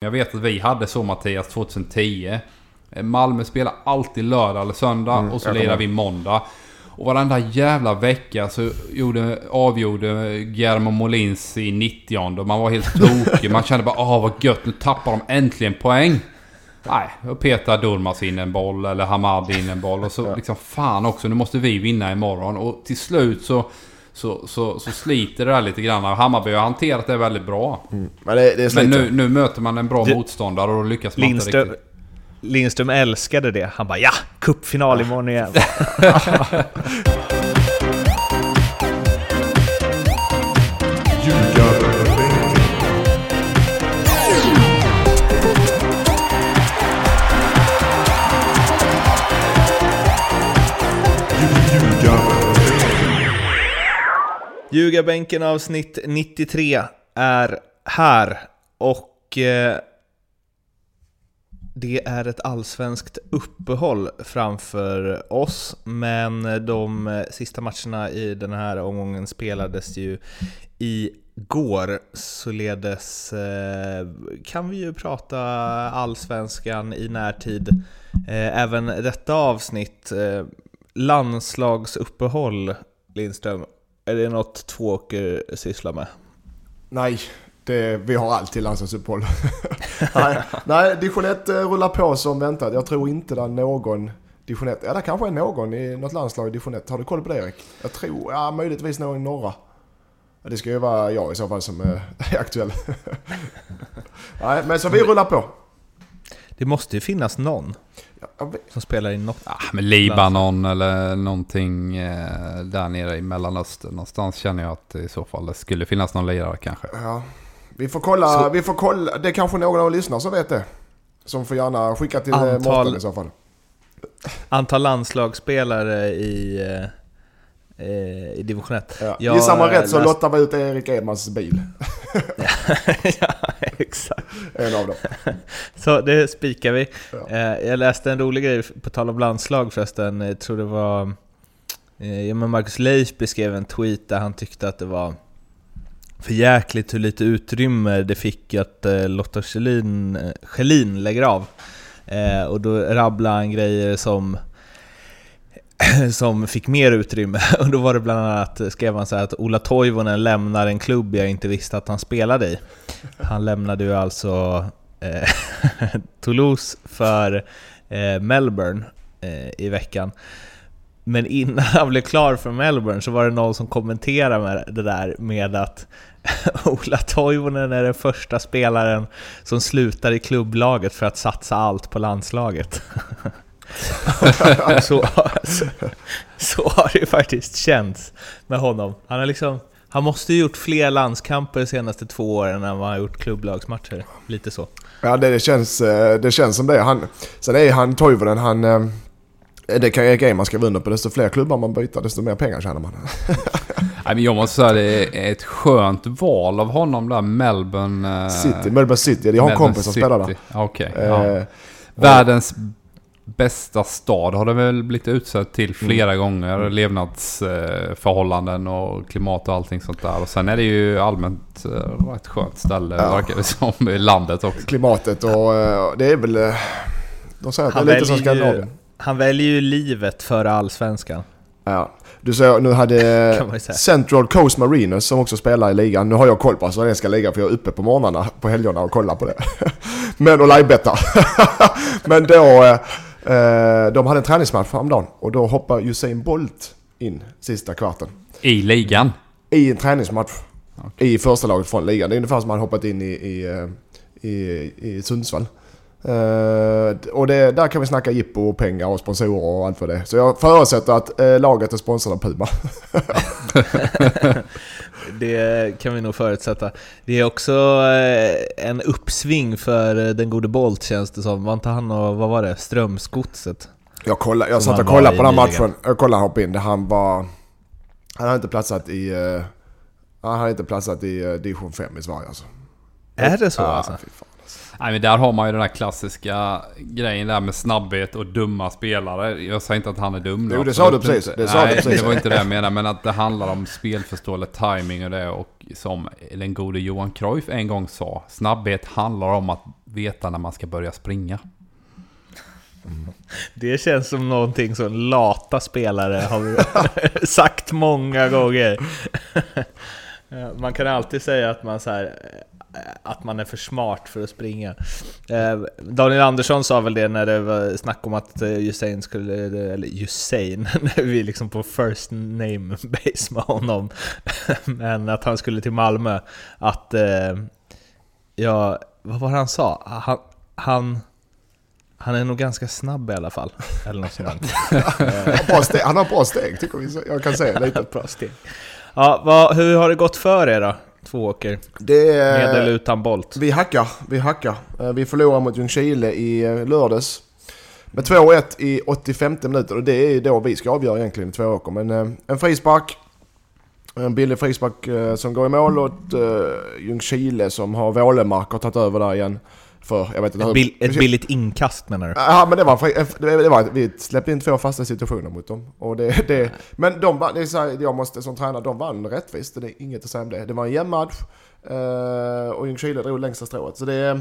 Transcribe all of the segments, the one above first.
Jag vet att vi hade så Mattias 2010. Malmö spelar alltid lördag eller söndag Mm, och så lirar vi måndag. Och varenda jävla vecka så gjorde, avgjorde Guillermo Molins i 90 och man var helt tokig. Man kände bara åh vad gött, nu tappar de äntligen poäng. Nej, och petar Durmaz in en boll eller Hamad in en boll och så liksom fan också, nu måste vi vinna imorgon. Och till slut så, så, så, så sliter det där lite grann. Hammarby har hanterat det väldigt bra. Men det, det Men nu, nu möter man en bra Det- motståndare och då lyckas man inte Lindström, riktigt. Lindström älskade det. Han bara ja, cupfinal imorgon igen. Ljugarbänken avsnitt 93 är här och eh, det är ett allsvenskt uppehåll framför oss, men de sista matcherna i den här omgången spelades ju igår. Således eh, kan vi ju prata allsvenskan i närtid. Eh, även detta avsnitt, eh, landslagsuppehåll, Lindström. Är det något Tvååker sysslar med? Nej, det, vi har alltid landslagsuppehåll. nej, nej, division 1 eh, rullar på som väntat. Jag tror inte det är någon division 1. Ja, det kanske är någon i något landslag i division 1. Har du koll på det Erik? Jag tror, ja möjligtvis någon i norra. Det ska ju vara jag i så fall som eh, är aktuell. nej, men så vi rullar på. Det måste ju finnas någon som spelar i något. Ja, men Libanon eller någonting eh, där nere i Mellanöstern. Någonstans känner jag att i så fall det skulle finnas någon lirare kanske. Ja, vi får kolla, Så- vi får kolla. Det är kanske någon av våra lyssnare som vet det. Som får gärna skicka till Antal- Antal... Mårten i så fall. Antal landslagsspelare i, eh, eh, i division 1. Ja. Jag Gissar man rätt så läst- lottar vi ut Erik Edmans bil. ja, exakt. En av dem. Så det spikar vi. Ja. Eh, jag läste en rolig grej, på tal om landslag förresten. Jag tror det var... Eh, ja, men Marcus Leif beskrev en tweet där han tyckte att det var för jäkligt hur lite utrymme det fick att eh, Lotta Schelin, Schelin lägger av. Och då rabblade han grejer som som fick mer utrymme. Och då var det bland annat, skrev han så här att Ola Toivonen lämnar en klubb jag inte visste att han spelade i. Han lämnade ju alltså eh, Toulouse för eh, Melbourne eh, i veckan. Men innan han blev klar för Melbourne så var det någon som kommenterade med det där med att Ola Toivonen är den första spelaren som slutar i klubblaget för att satsa allt på landslaget. så, så, så har det faktiskt känts med honom. Han, har liksom, han måste ju gjort fler landskamper de senaste två åren än vad han har gjort klubblagsmatcher. Lite så. Ja, det, det, känns, eh, det känns som det. Han, sen är han Toivonen, han... eh, Det kan Erik Edman skriva under på. Desto fler klubbar man byter, desto mer pengar tjänar man. Nej, men jag måste säga det är ett skönt val av honom där, Melbourne... eh, City, Melbourne City. Jag har en kompis som spelar där. Okej. ja. Eh, Världens bästa stad har det väl blivit utsedd till flera Mm. gånger. Levnadsförhållanden och klimat och allting sånt där. Och sen är det ju allmänt eh, rätt skönt ställe Ja. verkar det som i landet också. klimatet och eh, det är väl... eh, De säger att det Han är lite som väljer ju- Skandinavien. Han väljer ju livet före allsvenskan. Ja. Du säger nu hade. Central Coast Mariners som också spelar i ligan. Nu har jag koll på alltså, den ska ligga för jag är uppe på morgnarna på helgerna och kollar på det. Men och livebettar. Men då... eh, de hade en träningsmatch häromdagen och då hoppar Usain Bolt in sista kvarten. I ligan. I en träningsmatch. I första laget från ligan. Det är ungefär som han hoppat in i, i, eh, i, i Sundsvall. Eh, och det, där kan vi snacka jippo och pengar och sponsorer och allt vad det är. Så jag förutsätter att eh, laget är sponsrat av Puma. Det kan vi nog förutsätta. Det är också eh, en uppsving för eh, den gode Bolt känns det som. Var inte han och, vad var det, Strömsgodset? Jag, kollade, jag satt och kollade på den matchen. Jag kollade hopp in. Han var... Han hade inte platsat i... eh, han hade inte platsat i division 5 i Sverige alltså. Är det så Ja, alltså? fy fan. Nej men där har man ju den där klassiska grejen där med snabbhet och dumma spelare. Jag säger inte att han är dum. Jo, det sa du precis. Det sa du Nej, precis. det var inte det jag menade. Men att det handlar om spelförståelse, timing och det. Och som den gode Johan Cruyff en gång sa. Snabbhet handlar om att veta när man ska börja springa. Det känns som någonting som lata spelare har sagt många gånger. Man kan alltid säga att man, så här, att man är för smart för att springa. Eh, Daniel Andersson sa väl det när det var snack om att Usain skulle, eller Usain, när vi liksom på first name base med honom, men att han skulle till Malmö, att eh, ja, vad var det han sa? Han, han han är nog ganska snabb i alla fall. Eller något sånt. han har bra steg, tycker vi. Jag kan säga lite. bra steg. Ja, vad, hur har det gått för er då? Två åker. Det, Med eller utan Bolt? Vi hackar, vi hackar. Eh, vi förlorar mot Ljungskile i eh, lördags. Med 2-1 i 85 minuter och det är då vi ska avgöra egentligen i två åker. Men eh, en frispark. En billig frispark som går i mål och Ljungskile som har Vålemark har tagit över där igen. För, jag vet inte ett, bill, ett billigt inkast menar du? Ja, men det var, det var, vi släppte in två fasta situationer mot dem. Och det, det, men de, det är så här, jag måste som tränare, de vann rättvist. Det är inget att säga om det. Det var en jämn match. Uh, och Ljungskile drog längsta strået. Så det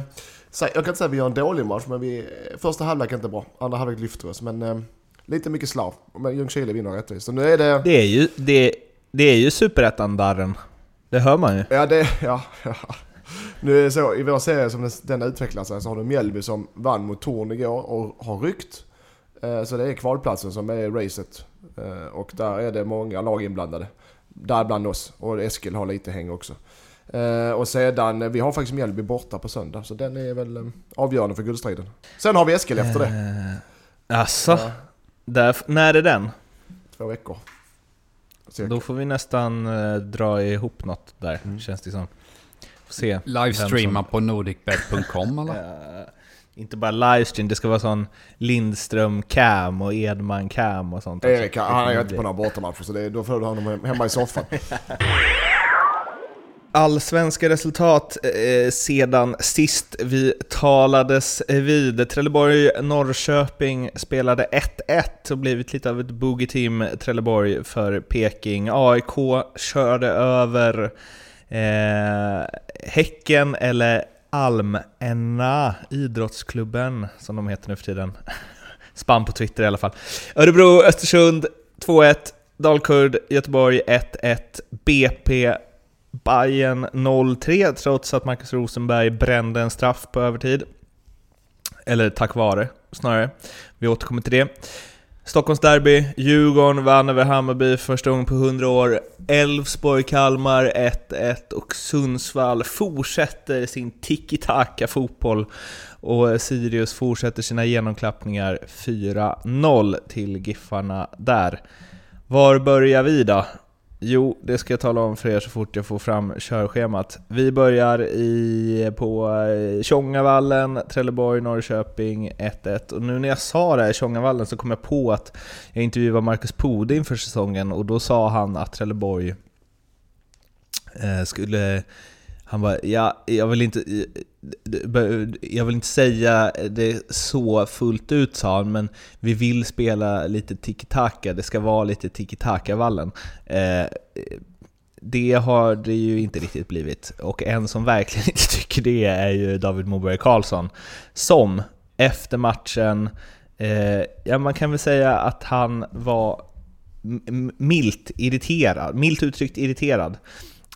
jag kan inte säga att vi gör en dålig match, men vi, första halvlek är inte bra. Andra halvlek lyfter oss. Men uh, lite mycket slav. Men Ljungskile vinner rättvist. Så nu är det... Det är ju, det, det är ju superettan-darren. Det hör man ju. Ja, det, ja, ja. Nu är det så, i vår serie som den utvecklar sig så har du Mjällby som vann mot Torn igår och har ryckt. Eh, så det är kvalplatsen som är racet. Eh, och där är det många lag inblandade. Däribland oss. Och Eskil har lite häng också. Eh, och sedan, vi har faktiskt Mjällby borta på söndag. Så den är väl avgörande för guldstriden. Sen har vi Eskil efter det. Alltså, ja. Där, när är den? Två veckor. Cirka. Då får vi nästan dra ihop något där, mm. känns det som se. Livestreama som... på nordicbet.com eller? uh, inte bara livestream, det ska vara sån Lindström-cam och Edman-cam och sånt. Erik, han är inte på några bortamatcher så det, då får du honom hemma i soffan. Allsvenska resultat eh, sedan sist vi talades vid. Trelleborg-Norrköping spelade 1-1 och blivit lite av ett boogie-team Trelleborg för Peking. AIK körde över Eh, häcken eller Almänna idrottsklubben som de heter nu för tiden. Spam på Twitter i alla fall. Örebro, Östersund 2-1, Dalkurd, Göteborg 1-1, BP Bayern 0-3 trots att Marcus Rosenberg brände en straff på övertid. Eller tack vare, snarare. Vi återkommer till det. Stockholmsderby, Djurgården vann över Hammarby första gången på 100 år. Elfsborg-Kalmar 1-1 och Sundsvall fortsätter sin tiki-taka fotboll och Sirius fortsätter sina genomklappningar 4-0 till Giffarna där. Var börjar vi då? Jo, det ska jag tala om för er så fort jag får fram körschemat. Vi börjar i, på eh, Tjongavallen, Trelleborg, Norrköping 1-1. Och nu när jag sa det här, Tjongavallen, så kom jag på att jag intervjuade Marcus Pode inför säsongen och då sa han att Trelleborg eh, skulle han bara, ja, jag vill inte, jag vill inte säga det så fullt ut sa han, men vi vill spela lite tiki-taka, det ska vara lite tiki-taka-vallen. Eh, det har det ju inte riktigt blivit, och en som verkligen inte tycker det är ju David Moberg Karlsson, som efter matchen, eh, ja man kan väl säga att han var milt irriterad, milt uttryckt irriterad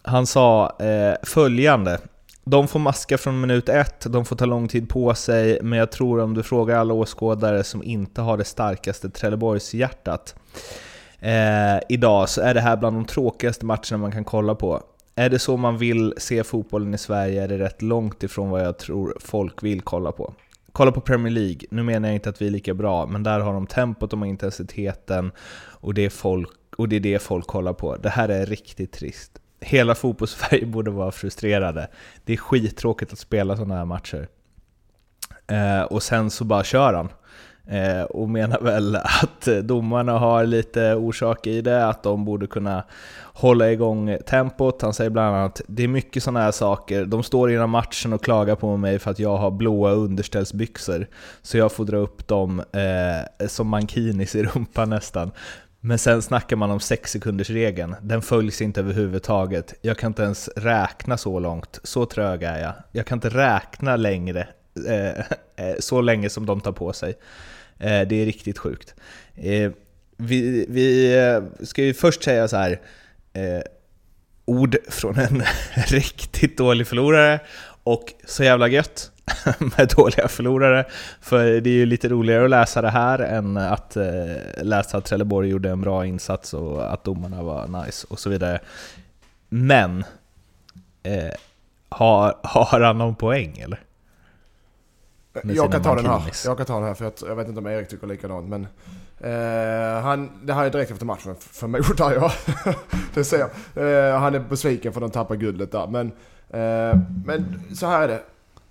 han sa eh, följande. De får maska från minut ett, de får ta lång tid på sig, men jag tror om du frågar alla åskådare som inte har det starkaste Trelleborgshjärtat eh, idag så är det här bland de tråkigaste matcherna man kan kolla på. Är det så man vill se fotbollen i Sverige är det rätt långt ifrån vad jag tror folk vill kolla på. Kolla på Premier League, nu menar jag inte att vi är lika bra, men där har de tempot, de har intensiteten och det är, folk, och det är det folk kollar på. Det här är riktigt trist hela fotbollssverige borde vara frustrerade. Det är skittråkigt att spela sådana här matcher. Eh, och sen så bara kör han. Eh, och menar väl att domarna har lite orsak i det, att de borde kunna hålla igång tempot. Han säger bland annat det är mycket sådana här saker. De står innan matchen och klagar på mig för att jag har blåa underställsbyxor. Så jag får dra upp dem eh, som mankinis i rumpan nästan. Men sen snackar man om 6 sekunders regeln. Den följs inte överhuvudtaget. Jag kan inte ens räkna så långt. Så trög är jag. Jag kan inte räkna längre eh, eh, så länge som de tar på sig. Eh, det är riktigt sjukt. Vi, vi ska ju först säga så här ord från en riktigt dålig förlorare och så jävla gött med dåliga förlorare. För det är ju lite roligare att läsa det här än att eh, läsa att Trelleborg gjorde en bra insats och att domarna var nice och så vidare. Men, eh, har, har han någon poäng eller? jag kan ta den här. Jag kan ta den här för jag, jag vet inte om Erik tycker likadant men Uh, han, det här är direkt efter matchen förmodar jag. det ser jag. Uh, han är besviken för att de tappar guldet där. Men, uh, men så här är det.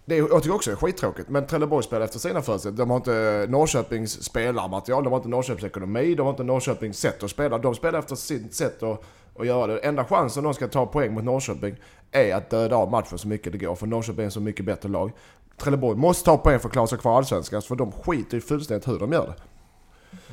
Det är, jag tycker också det är skittråkigt. Men Trelleborg spelar efter sina förutsättningar. De har inte Norrköpings spelarmaterial, de har inte Norrköpings ekonomi, de har inte Norrköpings sätt att spela. De spelar efter sitt sätt att, att göra det. Enda chansen de ska ta poäng mot Norrköping är att döda av matchen så mycket det går. För Norrköping är en så mycket bättre lag. Trelleborg måste ta poäng för att klara sig kvar allsvenskan. För de skiter ju fullständigt hur de gör det.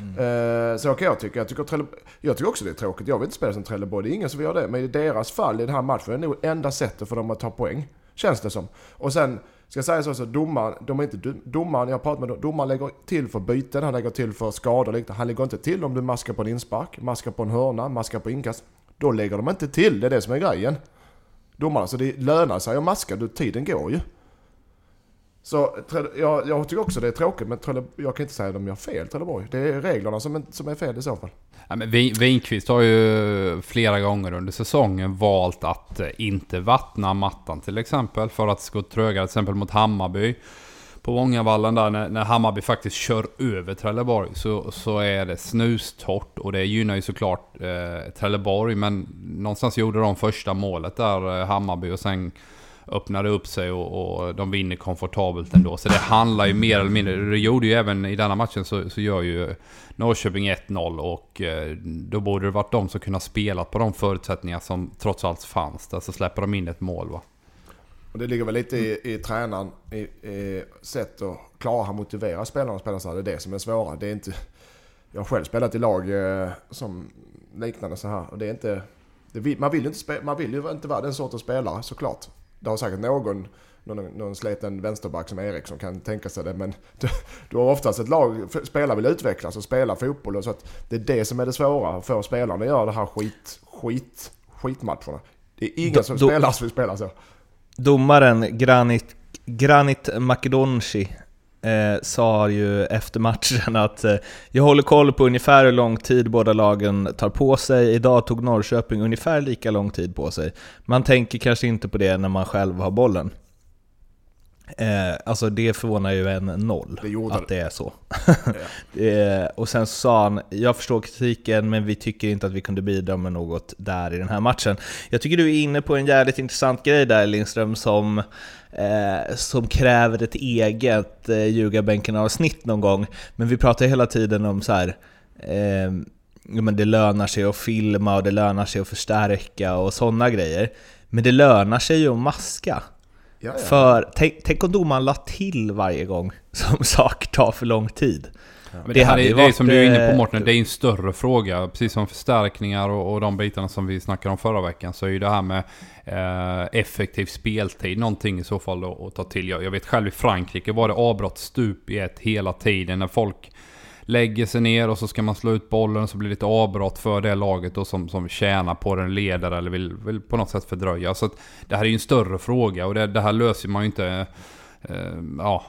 Mm. Så kan jag tycka. Jag tycker, jag tycker också det är tråkigt. Jag vill inte spela som Trelleborg. Det är ingen som vill göra det. Men i deras fall i den här matchen är det nog enda sättet för dem att ta poäng. Känns det som. Och sen ska jag säga så också. Domaren, de är inte, domaren, jag har pratat med dem. Domaren lägger till för byten. Han lägger till för skador. Han lägger inte till om du maskar på en inspark, maskar på en hörna, maskar på inkast. Då lägger de inte till. Det är det som är grejen. Domarna. Så det lönar sig att maska. Tiden går ju. Så jag, jag tycker också det är tråkigt, men jag kan inte säga att de gör fel Trelleborg. Det är reglerna som, som är fel i så fall. Ja, men Winqvist har ju flera gånger under säsongen valt att eh, inte vattna mattan till exempel. För att det ska gå trögare, till exempel mot Hammarby. På Vångavallen där, när, när Hammarby faktiskt kör över Trelleborg så, så är det snustort. Och det gynnar ju såklart eh, Trelleborg. Men någonstans gjorde de första målet där, eh, Hammarby. Och sen öppnade upp sig och, och, de vinner komfortabelt ändå. Så det handlar ju mer eller mindre, det gjorde ju även i denna matchen så, så gör ju Norrköping 1-0 och eh, då borde det varit de som kunde ha spelat på de förutsättningar som trots allt fanns där. Så släpper de in ett mål va. Och det ligger väl lite i, i tränaren, i, i sätt att klara och motivera spelarna att spela så här. Det är det som är svåra. Det är inte... Jag har själv spelat i lag eh, som liknande så här och det är inte... Det, man, vill inte man vill ju inte vara den sortens spelare såklart. Det har säkert någon, någon, någon sliten vänsterback som Erik som kan tänka sig det. Men du, du har oftast ett lag, spelare vill utvecklas och spela fotboll. Och så att det är det som är det svåra. För spelarna att göra det här skit, skit, skitmatcherna. Det är ingen do, som do, spelar som vill spela så. Domaren Granit, Granit Makedonci eh, sa ju efter matchen att eh, jag håller koll på ungefär hur lång tid båda lagen tar på sig. Idag tog Norrköping ungefär lika lång tid på sig. Man tänker kanske inte på det när man själv har bollen. Eh, alltså det förvånar ju en noll det att det är så. eh, och sen sa han, jag förstår kritiken men vi tycker inte att vi kunde bidra med något där i den här matchen. Jag tycker du är inne på en jävligt intressant grej där Lindström som eh, som kräver ett eget eh, ljugarbänken-avsnitt någon gång. Men vi pratar hela tiden om så här, eh, men det lönar sig att filma och det lönar sig att förstärka och sådana grejer. Men det lönar sig ju att maska. Ja, ja. För tänk, tänk om domaren la till varje gång som saker tar för lång tid. Men det, det, här är, det är som du är inne på eh, Mårten, det är en större fråga. Precis som förstärkningar och, och de bitarna som vi snackade om förra veckan. Så är ju det här med eh, effektiv speltid någonting i så fall att ta till. Jag, jag vet själv i Frankrike var det avbrott stup i ett hela tiden. När folk lägger sig ner och så ska man slå ut bollen och så blir det lite avbrott för det laget då som, som tjänar på den, leder eller vill, vill på något sätt fördröja. Så det här är ju en större fråga och det, det här löser man ju inte eh, ja,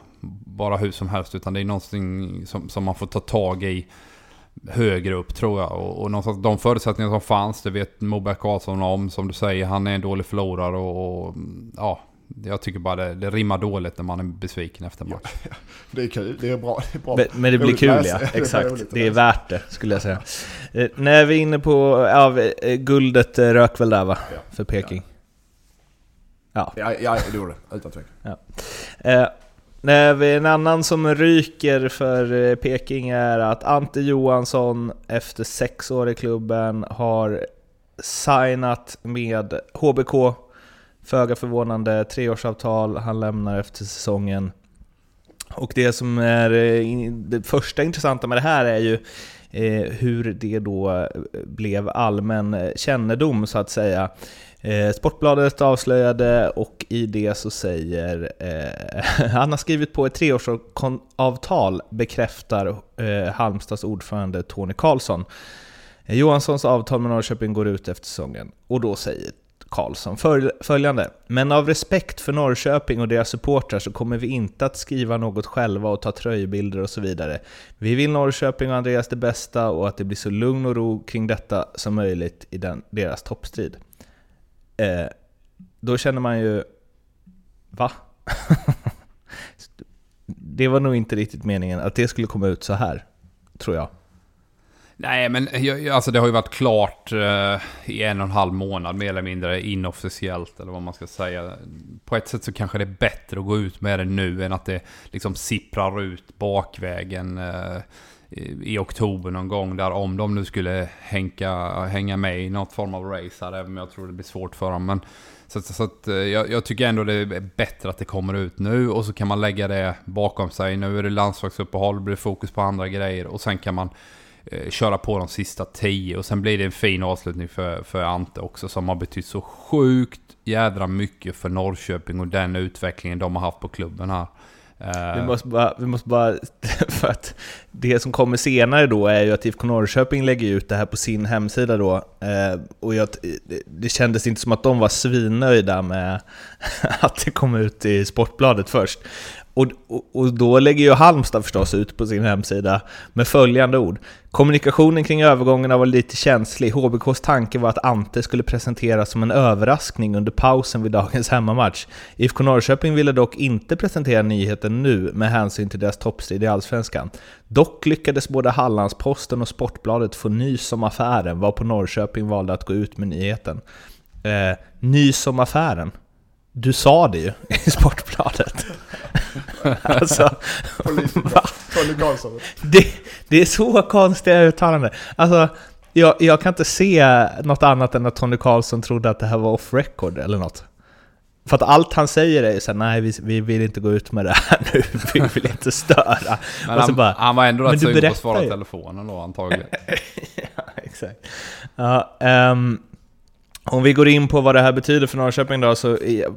bara hur som helst. Utan det är någonting som, som man får ta tag i högre upp tror jag. Och, och någonstans de förutsättningar som fanns, det vet Moberg Karlsson om. Som du säger, han är en dålig förlorare och, och ja, jag tycker bara det, det rimmar dåligt när man är besviken efter match. Ja, det är kul, det är bra. Det är bra. Men, men, det blir kul ja, exakt. Det är, värt det skulle jag säga. Eh, när vi är inne på, ja, eh, guldet eh, rök väl där va? Ja. För Peking? Ja, ja, ja det gjorde det. Utan tvekan. Ja. Eh, en annan som ryker för eh, Peking är att Ante Johansson efter sex år i klubben har signat med HBK. Föga förvånande, treårsavtal, han lämnar efter säsongen. Och det som är eh, det första intressanta med det här är ju eh, hur det då eh, blev allmän kännedom så att säga. Sportbladet avslöjade och i det så säger eh, han har skrivit på ett treårsavtal bekräftar eh, Halmstads ordförande Tony Karlsson. Johanssons avtal med Norrköping går ut efter säsongen och då säger Karlsson följande. Men av respekt för Norrköping och deras supportrar så kommer vi inte att skriva något själva och ta tröjbilder och så vidare. Vi vill Norrköping och Andreas det bästa och att det blir så lugn och ro kring detta som möjligt i den, deras toppstrid. Eh, då känner man ju... Va? det var nog inte riktigt meningen att det skulle komma ut så här, tror jag. Nej, men alltså det har ju varit klart eh, i en och en halv månad mer eller mindre inofficiellt eller vad man ska säga. På ett sätt så kanske det är bättre att gå ut med det nu än att det liksom sipprar ut bakvägen eh, i oktober någon gång där om de nu skulle hänka, hänga med i något form av race här, även om jag tror det blir svårt för dem. Men, så, så att, eh, jag, jag, tycker ändå det är bättre att det kommer ut nu och så kan man lägga det bakom sig. Nu är det landslagsuppehåll, det blir fokus på andra grejer och sen kan man Eh, köra på de sista tio och sen blir det en fin avslutning för, för Ante också som har betytt så sjukt jädra mycket för Norrköping och den utvecklingen de har haft på klubben här. Eh, vi måste, bara, vi måste bara, för att det som kommer senare då är ju att IFK Norrköping lägger ut det här på sin hemsida då. Eh, och jag, det kändes inte som att de var svinnöjda med att det kom ut i Sportbladet först. Och, och, och, då lägger ju Halmstad förstås ut på sin hemsida med följande ord. Kommunikationen kring övergångarna var lite känslig. HBKs tanke var att Ante skulle presenteras som en överraskning under pausen vid dagens hemmamatch. IFK Norrköping ville dock inte presentera nyheten nu med hänsyn till deras toppstrid i Allsvenskan. Dock lyckades både Hallandsposten och Sportbladet få nys om affären, varpå Norrköping valde att gå ut med nyheten. Eh, nys om affären? Du sa det ju i Sportbladet. alltså, Tony Karlsson. Det, det är så konstiga uttalanden. Alltså, jag, jag kan inte se något annat än att Tony Karlsson trodde att det här var off record eller något. För att allt han säger är ju såhär, nej vi, vi vill inte gå ut med det här nu, vi vill inte störa. Men han, bara, han var ändå rätt sugen på att svara ju. telefonen då antagligen. ja, exakt. Ja, um, om vi går in på vad det här betyder för Norrköping då, så eh,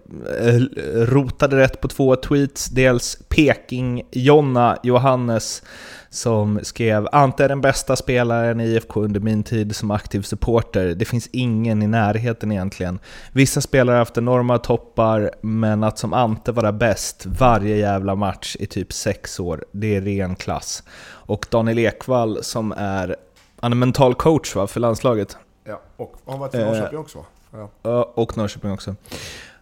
rotade rätt på två tweets. Dels Peking-Jonna Johannes som skrev “Ante är den bästa spelaren i IFK under min tid som aktiv supporter. Det finns ingen i närheten egentligen. Vissa spelare har haft enorma toppar, men att som Ante vara bäst varje jävla match i typ sex år, det är ren klass.” Och Daniel Ekvall som är, han är mental coach va, för landslaget. Ja, och har varit i Norrköping också va? Ja. Och Norrköping också.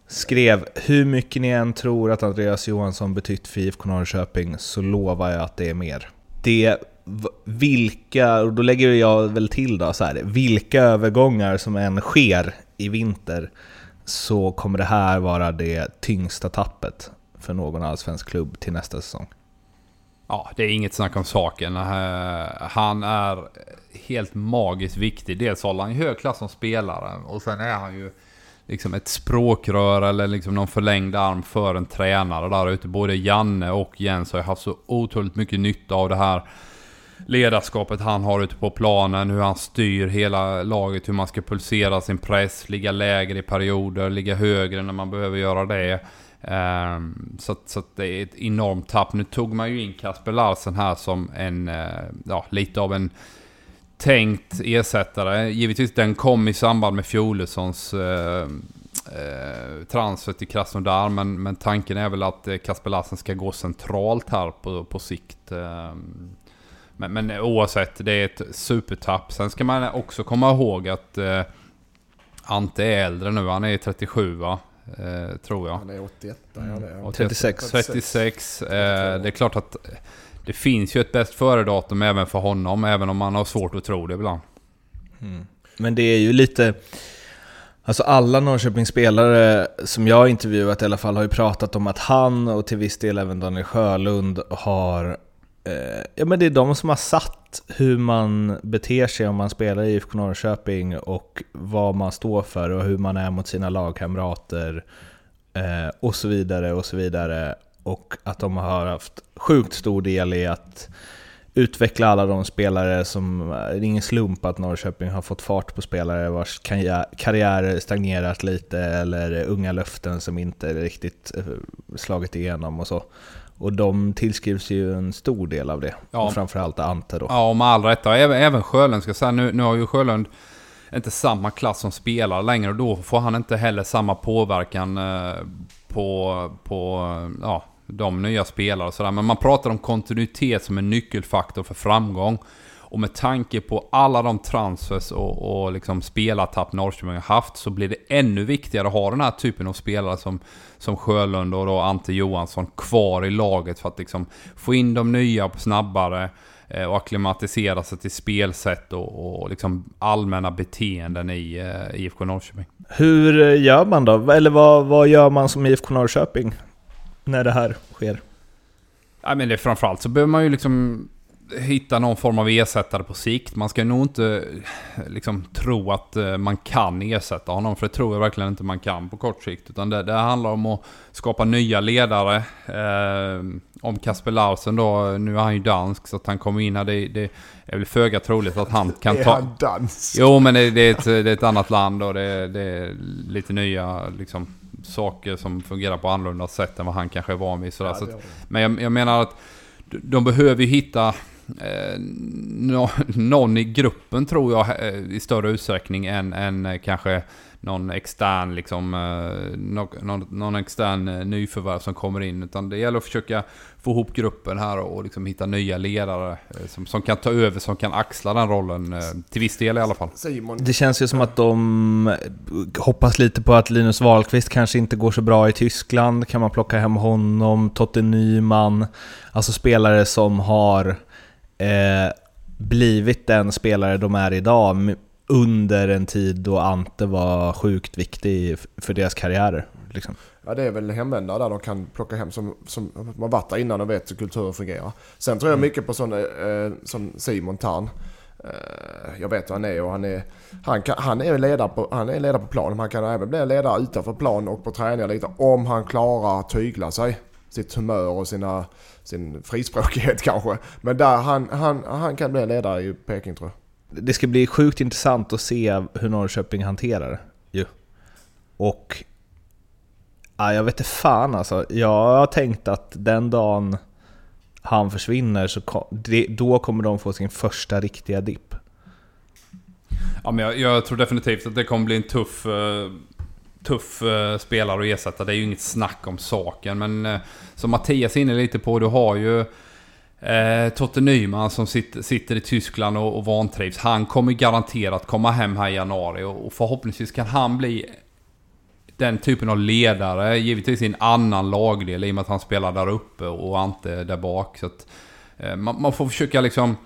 Skrev “Hur mycket ni än tror att Andreas Johansson betytt för IFK Norrköping så lovar jag att det är mer” det vilka, och då lägger jag väl till då så här, vilka övergångar som än sker i vinter så kommer det här vara det tyngsta tappet för någon allsvensk klubb till nästa säsong. Ja, det är inget snack om saken. Eh, han är helt magiskt viktig. Dels håller han hög klass som spelare och sen är han ju liksom ett språkrör eller liksom någon förlängd arm för en tränare där ute. Både Janne och Jens har ju haft så otroligt mycket nytta av det här ledarskapet han har ute på planen, hur han styr hela laget, hur man ska pulsera sin press, ligga lägre i perioder, ligga högre när man behöver göra det. Ehm, så, så det är ett enormt tapp. Nu tog man ju in Kasper Larsen här som en, eh, ja, lite av en tänkt ersättare. Givetvis den kom i samband med Fjolessons eh, eh, transfer till Krasnodar. Men, men tanken är väl att eh, Kasper Lassen ska gå centralt här på, på sikt. Eh, men, men oavsett, det är ett supertapp. Sen ska man också komma ihåg att eh, Ante är äldre nu. Han är 37 va? Eh, tror jag. Han är 81. Mm. Ja, 36. 36. Eh, det är klart att det finns ju ett bäst före-datum även för honom, även om man har svårt att tro det ibland. Mm. Men det är ju lite... Alltså alla Norrköpingsspelare som jag har intervjuat i alla fall har ju pratat om att han och till viss del även Daniel Sjölund har... Eh, ja men det är de som har satt hur man beter sig om man spelar i IFK Norrköping och vad man står för och hur man är mot sina lagkamrater eh, och så vidare och så vidare och att de har haft sjukt stor del i att utveckla alla de spelare som... Det är ingen slump att Norrköping har fått fart på spelare vars karriär stagnerat lite eller unga löften som inte riktigt eh, slagit igenom och så. Och de tillskrivs ju en stor del av det. Ja. Och framförallt Ante då. Ja, och med all rätt. Även, även Sjölund ska säga. Nu, nu har ju Sjölund inte samma klass som spelare längre och då får han inte heller samma påverkan eh, på, på ja, de nya spelare och sådär. Men man pratar om kontinuitet som en nyckelfaktor för framgång. Och med tanke på alla de transfers och, och liksom spelartapp Norrköping har haft så blir det ännu viktigare att ha den här typen av spelare som, som Sjölund och då Ante Johansson kvar i laget för att liksom få in de nya snabbare eh, och akklimatisera sig till spelsätt och, och liksom allmänna beteenden i eh, IFK Norrköping. Hur eh, gör man då? Eller vad, vad gör man som IFK Norrköping när det här sker? Ja, men det framförallt så behöver man ju liksom hitta någon form av ersättare på sikt. Man ska nog inte liksom tro att eh, man kan ersätta honom, för det tror jag verkligen inte man kan på kort sikt. Utan det, det handlar om att skapa nya ledare. Eh, om Kasper Larsen då, nu är han ju dansk så att han kommer in här, det, det är väl föga troligt att han kan ta... Är han dansk? Jo men det, det, är ett, det är ett annat land och det, det är lite nya liksom, saker som fungerar på annorlunda sätt än vad han kanske är van vid. Sådär. Ja, så att, men jag, jag menar att de behöver ju hitta eh, no, någon i gruppen tror jag eh, i större utsträckning än, än eh, kanske någon extern liksom, eh, någon, någon extern eh, nyförvärv som kommer in. Utan det gäller att försöka få ihop gruppen här och liksom hitta nya ledare eh, som, som kan ta över, som kan axla den rollen. Till viss del i alla fall. Det känns ju som att de hoppas lite på att Linus Wahlqvist kanske inte går så bra i Tyskland. Kan man plocka hem honom? Totte Nyman? Alltså spelare som har eh, blivit den spelare de är idag under en tid då Ante var sjukt viktig för deras karriärer. Liksom. Ja det är väl hemvändare där de kan plocka hem som, som man varit där innan och vet hur kulturen fungerar. Sen tror jag mm. mycket på sån, eh, som Simon Tarn. Eh, jag vet hur han är och han är, han, kan, han är ledare på, han är ledare på plan. Men han kan även bli ledare utanför plan och på träningar lite om han klarar att tygla sig. Sitt humör och sina, sin frispråkighet kanske. Men där han, han, han kan bli ledare i Peking tror jag det ska bli sjukt intressant att se hur Norrköping hanterar det. Ju. Och... Ja, jag vet inte fan alltså. Jag har tänkt att den dagen han försvinner så då kommer de få sin första riktiga dipp. Ja, men jag, jag, tror definitivt att det kommer bli en tuff, uh, tuff uh, spelare att ersätta. Det är ju inget snack om saken. Men uh, som Mattias är inne lite på, du har ju Eh, Totte Nyman som sitter, sitter i Tyskland och, och vantrivs. Han kommer garanterat komma hem här i januari och, och förhoppningsvis kan han bli den typen av ledare. Givetvis i en annan lagdel i och med att han spelar där uppe och inte där bak. Så att, eh, man, man, får försöka liksom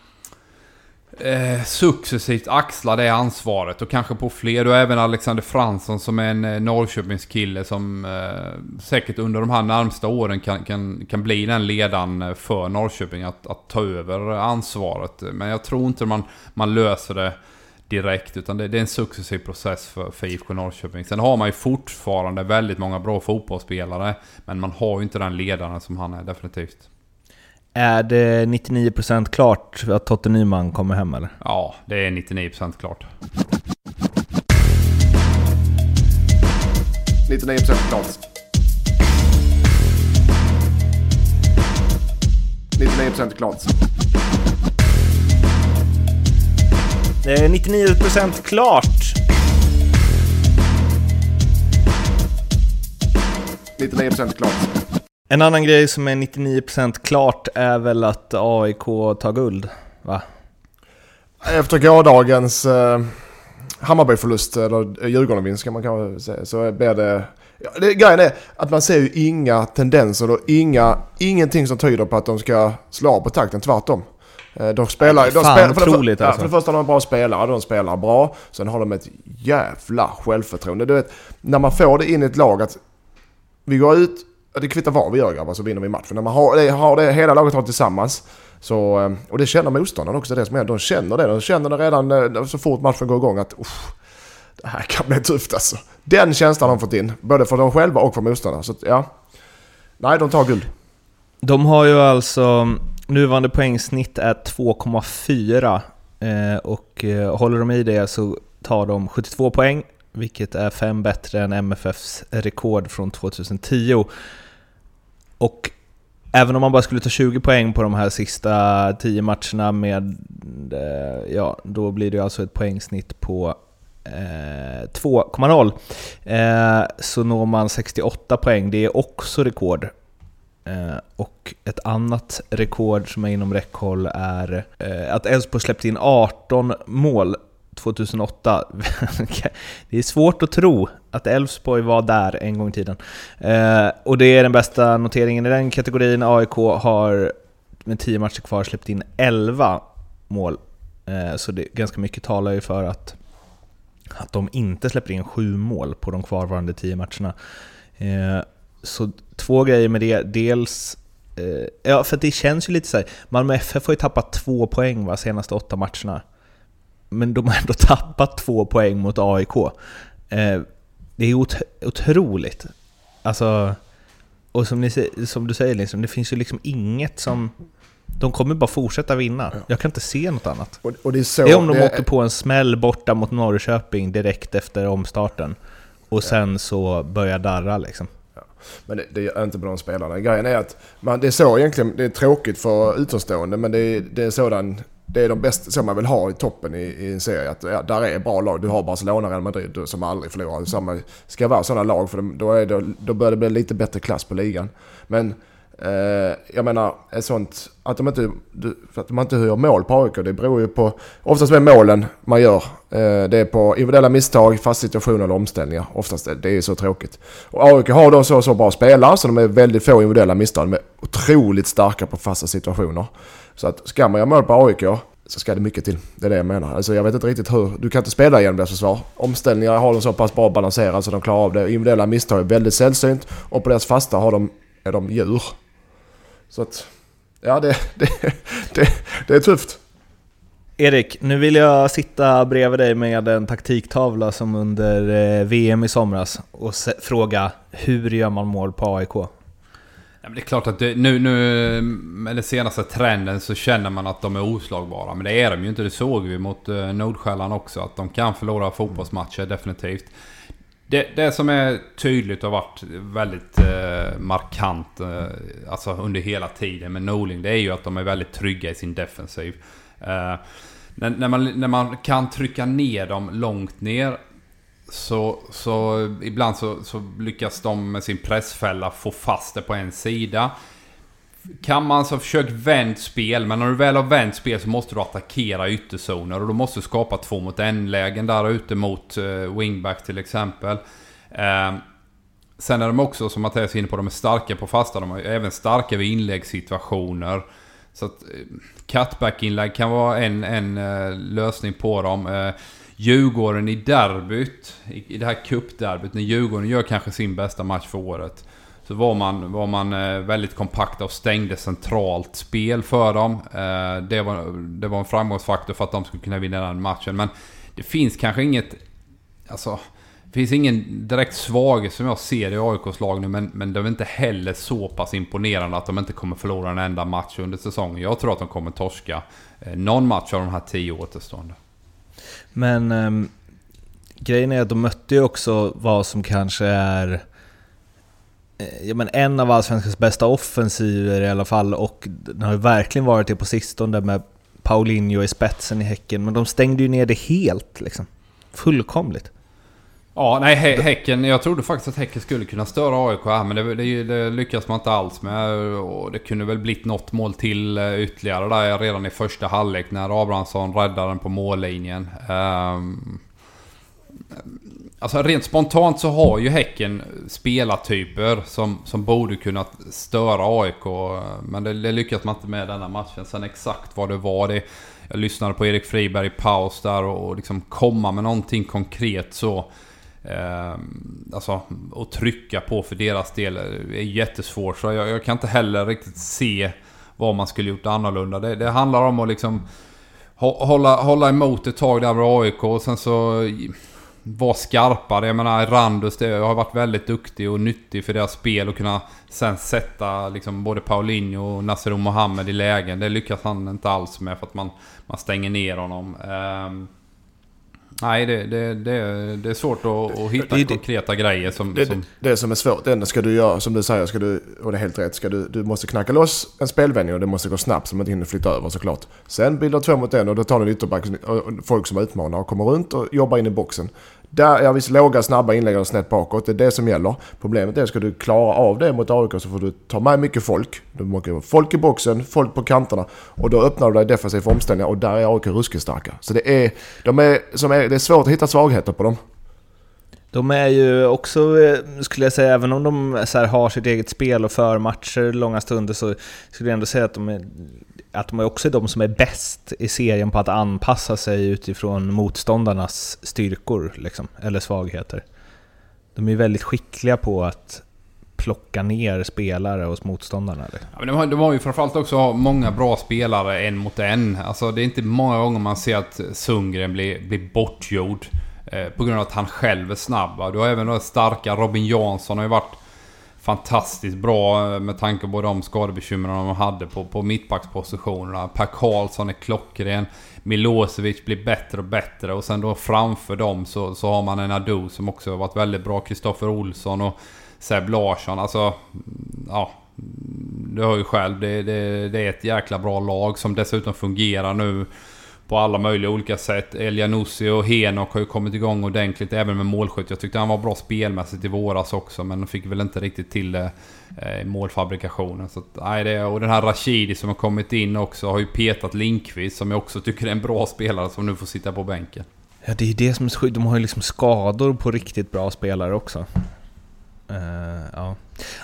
eh, successivt axla det ansvaret och kanske på fler. Och även Alexander Fransson som är en eh, Norrköpingskille som eh, säkert under de här närmsta åren kan, kan, kan bli den ledaren eh, för Norrköping att, att ta över ansvaret. Men jag tror inte man, man löser det direkt utan det, det är en successiv process för, för IFK Norrköping. Sen har man ju fortfarande väldigt många bra fotbollsspelare men man har ju inte den ledaren som han är definitivt. Är det 99% klart att Totte Nyman kommer hem eller? Ja, det är 99% klart. 99% klart. 99% klart. Det är 99% klart. 99% klart. En annan grej som är 99% klart är väl att AIK tar guld, va? Efter gårdagens eh, Hammarby-förlust, eller Djurgården-vinst kan man kanske säga, så blir det... Ja, det grejen är att man ser ju inga tendenser och inga, ingenting som tyder på att de ska slå av på takten, tvärtom. Eh, de spelar... De Fan, spelar för, otroligt det, alltså. för det första de bra spelare, de spelar bra. Sen har de ett jävla självförtroende. Du vet, när man får det in i ett lag att vi går ut det kvittar vad vi gör grabbar så vinner vi matchen. När man har det, har det hela laget har tillsammans. Så, eh, och det känner motståndarna också det som är. De känner det. De känner det redan eh, så fort matchen går igång att det här kan bli tufft alltså. Den känslan har de fått in. Både för dem själva och för motståndarna. Så ja. Nej, de tar guld. De har ju alltså nuvarande poängsnitt är 2,4 eh, och håller de i det så tar de 72 poäng, vilket är fem bättre än MFFs rekord från 2010. Och även om man bara skulle ta 20 poäng på de här sista 10 matcherna med, eh, ja, då blir det alltså ett poängsnitt på eh, 2,0. Eh, så når man 68 poäng, det är också rekord. Eh, och ett annat rekord som är inom räckhåll är eh, att Elfsborg släppte in 18 mål 2008. det är svårt att tro att Elfsborg var där en gång i tiden. Eh, och det är den bästa noteringen i den kategorin. AIK har med 10 matcher kvar släppt in 11 mål. Eh, så det, ganska mycket talar ju för att, att de inte släpper in 7 mål på de kvarvarande 10 matcherna. Eh, så två grejer med det. Dels eh, Ja, för det känns ju lite så här. Malmö FF har ju tappat två poäng va, senaste åtta matcherna men de har ändå tappat två poäng mot AIK. Eh, det är ot otroligt. Alltså, och som, ni, som du säger, liksom, det finns ju liksom inget som... De kommer bara fortsätta vinna. Jag kan inte se något annat. Och, och det, är så, det är om de det åker på en smäll borta mot Norrköping direkt efter omstarten. Och sen så börjar darra liksom. Men det, det är inte på de spelarna. Grejen är att man, det är så egentligen, det är tråkigt för utomstående men det är, det är sådan det är de bästa som man vill ha i toppen i, i en serie. Att, ja, där är bra lag. Du har Barcelona, Real Madrid som aldrig förlorar. Samma ska vara sådana lag för då, är det, då börjar det bli lite bättre klass på ligan. Men eh, jag menar, ett sånt, att de inte, att man inte gör mål på AIK, det beror ju på, oftast med målen man gör. Eh, det är på individuella misstag, fast situationer eller omställningar. Oftast det, det är så tråkigt. Och AIK har då så, så bra spelare så de är väldigt få individuella misstag. De är otroligt starka på fasta situationer. Så att ska man göra mål på AIK så ska det mycket till. Det är det jag menar. Alltså jag vet inte riktigt hur. Du kan inte spela genom deras försvar. Omställningar har de så pass bra balanserat så de klarar av det. Individuella misstag är väldigt sällsynt. Och på deras fasta har de, är de djur. Så att, ja det, det, det, det är tufft. Erik, nu vill jag sitta bredvid dig med en taktiktavla som under eh, VM i somras och fråga hur gör man mål på AIK? Ja, men det är klart att det, nu, nu med den senaste trenden så känner man att de är oslagbara. Men det är de ju inte. Det såg vi mot eh, uh, Nordsjälland också. Att de kan förlora fotbollsmatcher definitivt. Det, det som är tydligt och varit väldigt uh, markant uh, alltså under hela tiden med Norling. Det är ju att de är väldigt trygga i sin defensiv. Uh, när, när, man, när man kan trycka ner dem långt ner så, så ibland så, så, lyckas de med sin pressfälla få fast det på en sida. Kan man så försök vänt spel, men när du väl har vänt spel så måste du attackera ytterzoner och då måste du skapa två mot en-lägen där ute mot eh, uh, wingback till exempel. Uh, sen är de också, som Mattias är inne på, de är starka på fasta. De är även starka vid inläggssituationer. Så att uh, cutback-inlägg kan vara en, en uh, lösning på dem. Djurgården i derbyt, i, det här cupderbyt, när Djurgården gör kanske sin bästa match för året. Så var man, var man eh, väldigt kompakta och stängde centralt spel för dem. Eh, det var, det var en framgångsfaktor för att de skulle kunna vinna den matchen. Men det finns kanske inget... Alltså... Det finns ingen direkt svaghet som jag ser i AIKs lag nu, men, men de är inte heller så pass imponerande att de inte kommer förlora en enda match under säsongen. Jag tror att de kommer torska eh, någon match av de här tio återstående. Men um, grejen är att de mötte ju också vad som kanske är eh, ja, men en av Allsvenskans bästa offensiver i alla fall och den har ju verkligen varit det på sistone med Paulinho i spetsen i Häcken, men de stängde ju ner det helt liksom. Fullkomligt. Ja, nej Häcken, jag trodde faktiskt att Häcken skulle kunna störa AIK här men det, det, det lyckas man inte alls med. Och det kunde väl blivit något mål till eh, ytterligare där redan i första halvlek när Abrahamsson räddade den på mållinjen. Um, alltså rent spontant så har ju Häcken spelartyper som, som borde kunna störa AIK. Men det, det lyckas man inte med denna matchen. Sen exakt vad det var det... Jag lyssnade på Erik Friberg i paus där och, och liksom komma med någonting konkret så Eh, alltså, att trycka på för deras del är jättesvårt. Så jag, jag, kan inte heller riktigt se vad man skulle gjort annorlunda. Det, det handlar om att liksom hålla, hålla emot ett tag där med AIK och sen så... vara skarpare. Jag menar Randus det har varit väldigt duktig och nyttig för deras spel och kunna sen sätta liksom både Paulinho och Nasser Mohammed i lägen. Det lyckas han inte alls med för att man, man stänger ner honom. Um, Nej, det, det, det, det är svårt att, att hitta det, konkreta grejer som det, som... det som är svårt, det ska du göra, som du säger, ska du, och det är helt rätt, ska du, du måste knacka loss en spelvändning och det måste gå snabbt så man inte hinner flytta över såklart. Sen bildar två mot en och då tar du en ytterback, folk som utmanar och kommer runt och jobbar in i boxen. Där är visst låga, snabba inlägg och snett bakåt. Det är det som gäller. Problemet är, ska du klara av det mot AIK så får du ta med mycket folk. Du måste folk i boxen, folk på kanterna. Och då öppnar du dig defensivt för omställningar och där är AIK ruskigt starka. Så det är, de är, som är, det är svårt att hitta svagheter på dem. De är ju också, eh, skulle jag säga, även om de så har sitt eget spel och för matcher långa stunder så skulle jag ändå säga att de är att de också är de som är bäst i serien på att anpassa sig utifrån motståndarnas styrkor, liksom, eller svagheter. De är väldigt skickliga på att plocka ner spelare hos motståndarna. Liksom. Ja, men de, har, de har ju framförallt också många bra spelare en mot en. Alltså, det är inte många gånger man ser att Sundgren blir, blir bortgjord. Eh, på grund av att han själv är snabb. Du har även då starka Robin Jansson har ju varit fantastiskt bra eh, med tanke på de skadebekymren de hade på, på mittbackspositionerna. Per Karlsson är klockren. Milosevic blir bättre och bättre och sen då framför dem så, så har man en Adu som också har varit väldigt bra. Kristoffer Olsson och Seb Larsson. Alltså, mm, ja. Du hör ju själv, det, det, det är ett jäkla bra lag som dessutom fungerar nu på alla möjliga olika sätt. Elianussi och Henok har ju kommit igång ordentligt även med målskytt. Jag tyckte han var bra spelmässigt i våras också men fick väl inte riktigt till det eh, i målfabrikationen. Så att, nej, det, och den här Rashidi som har kommit in också har ju petat Linkvist som jag också tycker är en bra spelare som nu får sitta på bänken. Ja, det är ju det som är så De har ju liksom skador på riktigt bra spelare också. Uh, ja.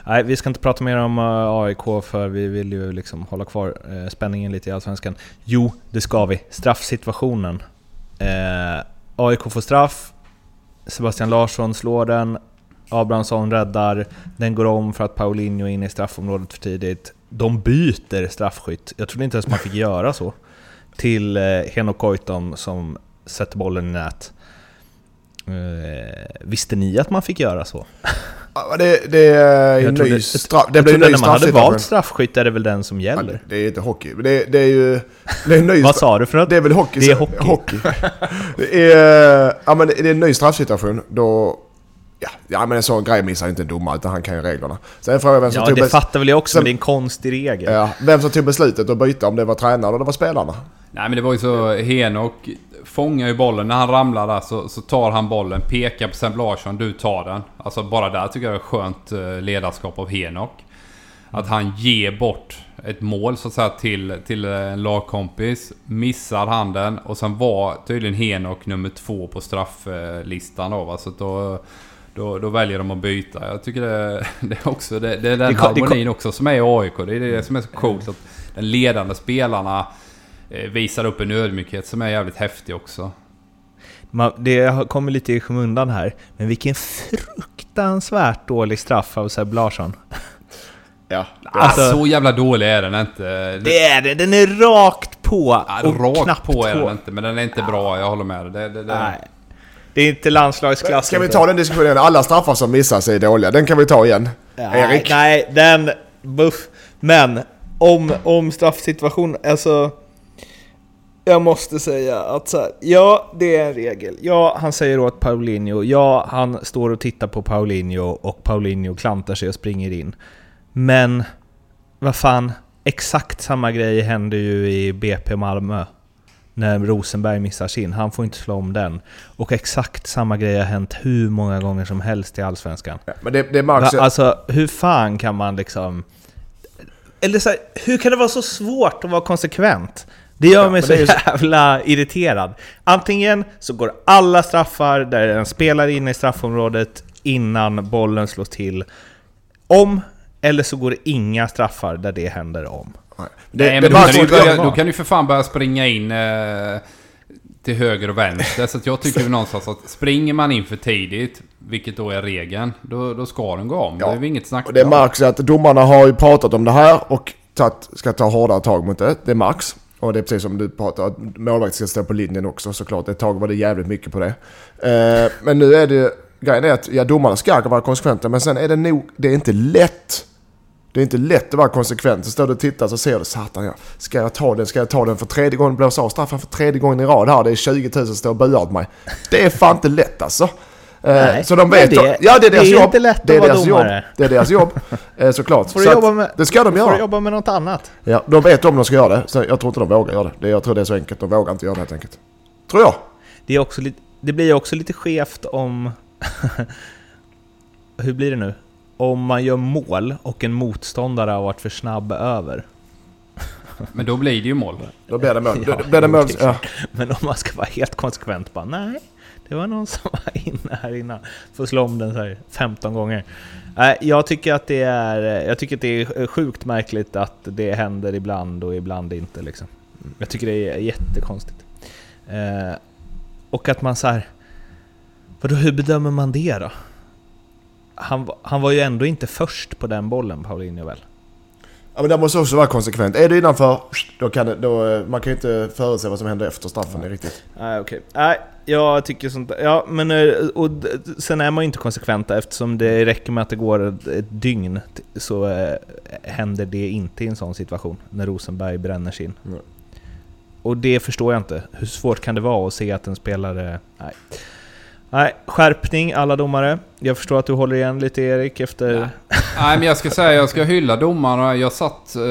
Nej, vi ska inte prata mer om eh, uh, AIK för vi vill ju liksom hålla kvar uh, spänningen lite i Allsvenskan. Jo, det ska vi. Straffsituationen. AIK får straff, Sebastian Larsson slår den, Abrahamsson räddar, den går om för att Paulinho är inne i straffområdet för tidigt. De byter straffskytt, jag trodde inte ens man fick göra så, till Henok Goitom som sätter bollen i nät. Visste ni att man fick göra så? Det, det är en ny straff... Det blir ny när man hade valt straffskytt är det väl den som gäller? Ja, det är inte hockey. Det, det är ju... Det är ny Vad sa du för något? Det är väl hockey. Det är hockey. hockey. det, är, ja, men det är en ny straffsituation då... Ja, ja men en sån grej missar inte en domare utan han kan ju reglerna. Sen frågar vem som ja, tog det fattar väl jag också, sen, men det är en konstig regel. Ja, vem som tog beslutet att byta, om det var tränaren eller det var spelarna? Nej men det var ju så, Henok fångar ju bollen. När han ramlar där så, så tar han bollen, pekar på Sam Larsson, du tar den. Alltså bara där tycker jag är skönt eh, ledarskap av Henok. Att han ger bort ett mål så att säga till, till en lagkompis. Missar han den och sen var tydligen Henok nummer två på strafflistan då va. Så då, då, då väljer de att byta. Jag tycker det, det är också det, det är den det, harmonin det, också som är i AIK. Det är det som är så coolt. Att den ledande spelarna Eh, visar upp en ödmjukhet som är jävligt häftig också. Det kommer lite i skymundan här, men vilken fruktansvärt dålig straff av Seb Larsson. Ja. Alltså, så jävla dålig är den inte. Det är det, den är rakt på ja, och rakt knappt på är den inte, men den är inte bra, jag håller med dig. Det, det, det. Nej. det är inte landslagsklass. Ska vi ta den diskussionen? Alla straffar som missas är dåliga. Den kan vi ta igen. Ja, Erik? Nej, den... Buff. Men, om, om straffsituation, alltså... Jag måste säga att så här, ja, det är en regel. Ja, han säger åt Paulinho. Ja, han står och tittar på Paulinho och Paulinho klantar sig och springer in. Men, vad fan, exakt samma grej händer ju i BP Malmö. När Rosenberg missar sin. Han får inte slå om den. Och exakt samma grej har hänt hur många gånger som helst i Allsvenskan. Ja, men det, det Max... Alltså, hur fan kan man liksom... Eller så här, hur kan det vara så svårt att vara konsekvent? Det gör mig så jävla irriterad. Antingen så går alla straffar där en spelare inne i straffområdet innan bollen slås till om, eller så går det inga straffar där det händer om. Det, Nej, men det då, kan du, börja, då kan du för fan börja springa in eh, till höger och vänster. så jag tycker ju någonstans att springer man in för tidigt, vilket då är regeln, då, då ska den gå om. Ja. Det är inget snack och Det märks att domarna har ju pratat om det här och tatt, ska ta hårdare tag mot det. Det märks. Och det är precis som du pratar att målvakten ska stå på linjen också såklart. Ett tag var det jävligt mycket på det. Eh, men nu är det... Grejen är att ja, domarna ska vara konsekventa men sen är det nog... Det är inte lätt. Det är inte lätt att vara konsekvent. Så står du och tittar så ser du satan ja. Ska jag ta den? Ska jag ta den för tredje gången? Blåsa av straffen för tredje gången i rad här. Det är 20 000 som står och buar åt mig. Det är fan inte lätt alltså. Eh, Nej, så de vet... det- ja, det är deras det är jobb. inte lätt att det är vara deras domare. Jobb. Det är deras jobb. Eh, såklart. Får du Så att jobba med, det ska de får du göra. jobba med något annat? Ja, de vet om de ska göra det. Så jag tror inte de vågar göra det. det. Jag tror det är så enkelt. De vågar inte göra det helt enkelt. Tror jag. Det, är också lite, det blir ju också lite skevt om... Hur blir det nu? Om man gör mål och en motståndare har varit för snabb över. Men då blir det ju mål. Då blir det mål. Ja, Då blir det mål. Ja. Men om man ska vara helt konsekvent bara nej, det var någon som var inne här innan. Får slå om den så här 15 gånger. Jag tycker att det är, jag tycker att det är sjukt märkligt att det händer ibland och ibland inte liksom. Jag tycker det är jättekonstigt. Eh, och att man så här, vadå hur bedömer man det då? Han, var- han var ju ändå inte först på den bollen, Paulinho väl? ja, men det måste också vara konsekvent. Är det innanför, då kan det, då, eh, man kan ju inte förutse vad som händer efter straffen. Är riktigt. Nej okej. Nej, jag tycker sånt där. Ja, men eh, och sen är man ju inte konsekventa eftersom det räcker med att det går ett, dygn så eh, händer det inte i en sån situation när Rosenberg bränner sin. Nej. Och det förstår jag inte. Hur svårt kan det vara att se att en spelare... Nej. Nej, skärpning alla domare. Jag förstår att du håller igen lite Erik efter... Nej. Nej men jag ska säga jag ska hylla domarna. Jag satt eh,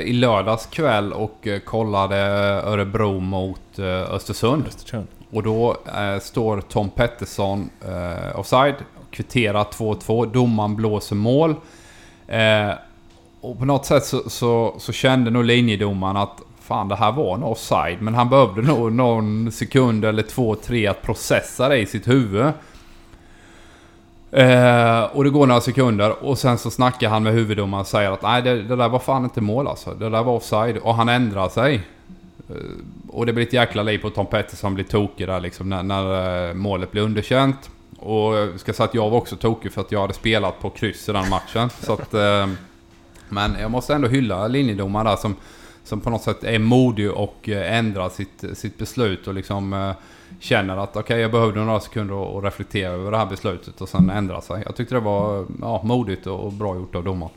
i lördags kväll och eh, kollade Örebro mot eh, Östersund. Östersund. Och då eh, står Tom Pettersson eh, offside. Kvitterar 2-2. Domaren blåser mål. Eh, och på något sätt så, så, så kände nog linjedomaren att fan det här var en offside. Men han behövde nog någon sekund eller två, tre att processa det i sitt huvud. Eh, och det går några sekunder och sen så snackar han med huvuddomaren och säger att nej det, det där var fan inte mål alltså. Det där var offside. Och han ändrar sig. Eh, och det blir ett jäkla liv på Tom Pettersson blir tokig där liksom när, när eh, målet blir underkänt. Och jag ska säga att jag var också tokig för att jag hade spelat på kryss i den matchen. så att, eh, men jag måste ändå hylla linjedomaren där som, som på något sätt är modig och eh, ändrar sitt, sitt beslut och liksom eh, känner att okej jag behövde några sekunder att reflektera över det här beslutet och sen ändra sig. Jag tyckte det var ja, modigt och bra gjort av domaren.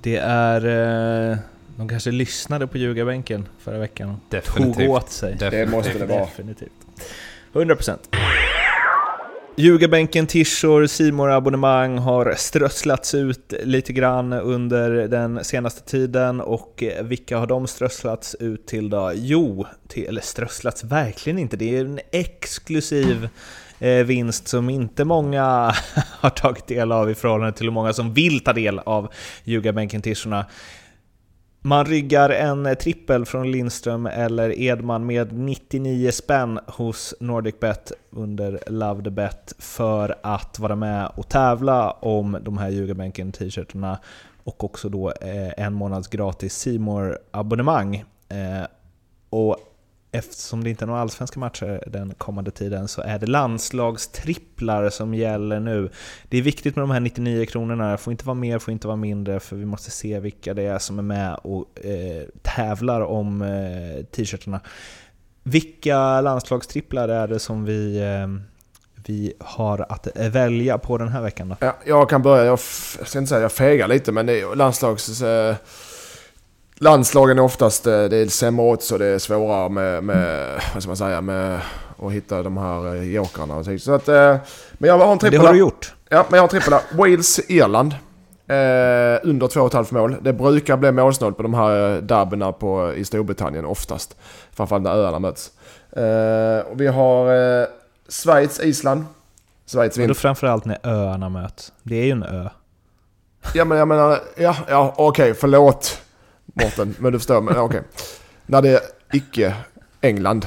Det är... Eh, de kanske lyssnade på ljugarbänken förra veckan och tog Definitivt. åt sig. Det måste det vara. Definitivt. 100%. Ljugarbänken, tishor, simor abonnemang har strösslats ut lite grann under den senaste tiden och vilka har de strösslats ut till då? Jo, till, eller strösslats verkligen inte. Det är en exklusiv eh, vinst som inte många har tagit del av i förhållande till hur många som vill ta del av Ljugarbänken-tishorna. Man ryggar en trippel från Lindström eller Edman med 99 spänn hos NordicBet under Love the Bet för att vara med och tävla om de här Ljugarbänken t-shirtarna och också då eh, en månads gratis simor abonnemang eh, Och eftersom det inte är några allsvenska matcher den kommande tiden så är det landslagstripplar som gäller nu. Det är viktigt med de här 99 kronorna, det får inte vara mer, får inte vara mindre för vi måste se vilka det är som är med och eh, tävlar om eh, t-shirtarna. Vilka landslagstripplar är det som vi, eh, vi har att välja på den här veckan då? Ja, jag kan börja. Jag, jag ska inte säga jag fegar lite men det är landslags... Eh, landslagen är oftast eh, det är sämre odds och det är svårare med, med, vad ska man säga, med att hitta de här eh, jokrarna och så. så att, eh, Men jag har en Det trippel har här. du gjort. Ja, men jag har trippel här. Wales-Irland. Eh, under 2,5 mål. Det brukar bli målsnålt på de här på, i Storbritannien oftast. Framförallt när öarna möts. Eh, och vi har eh, Schweiz-Island. Schweiz vinner. framförallt när öarna möts. Det är ju en ö. Ja men jag menar, ja, ja okej förlåt Mårten. Men du förstår, men okej. När det är icke England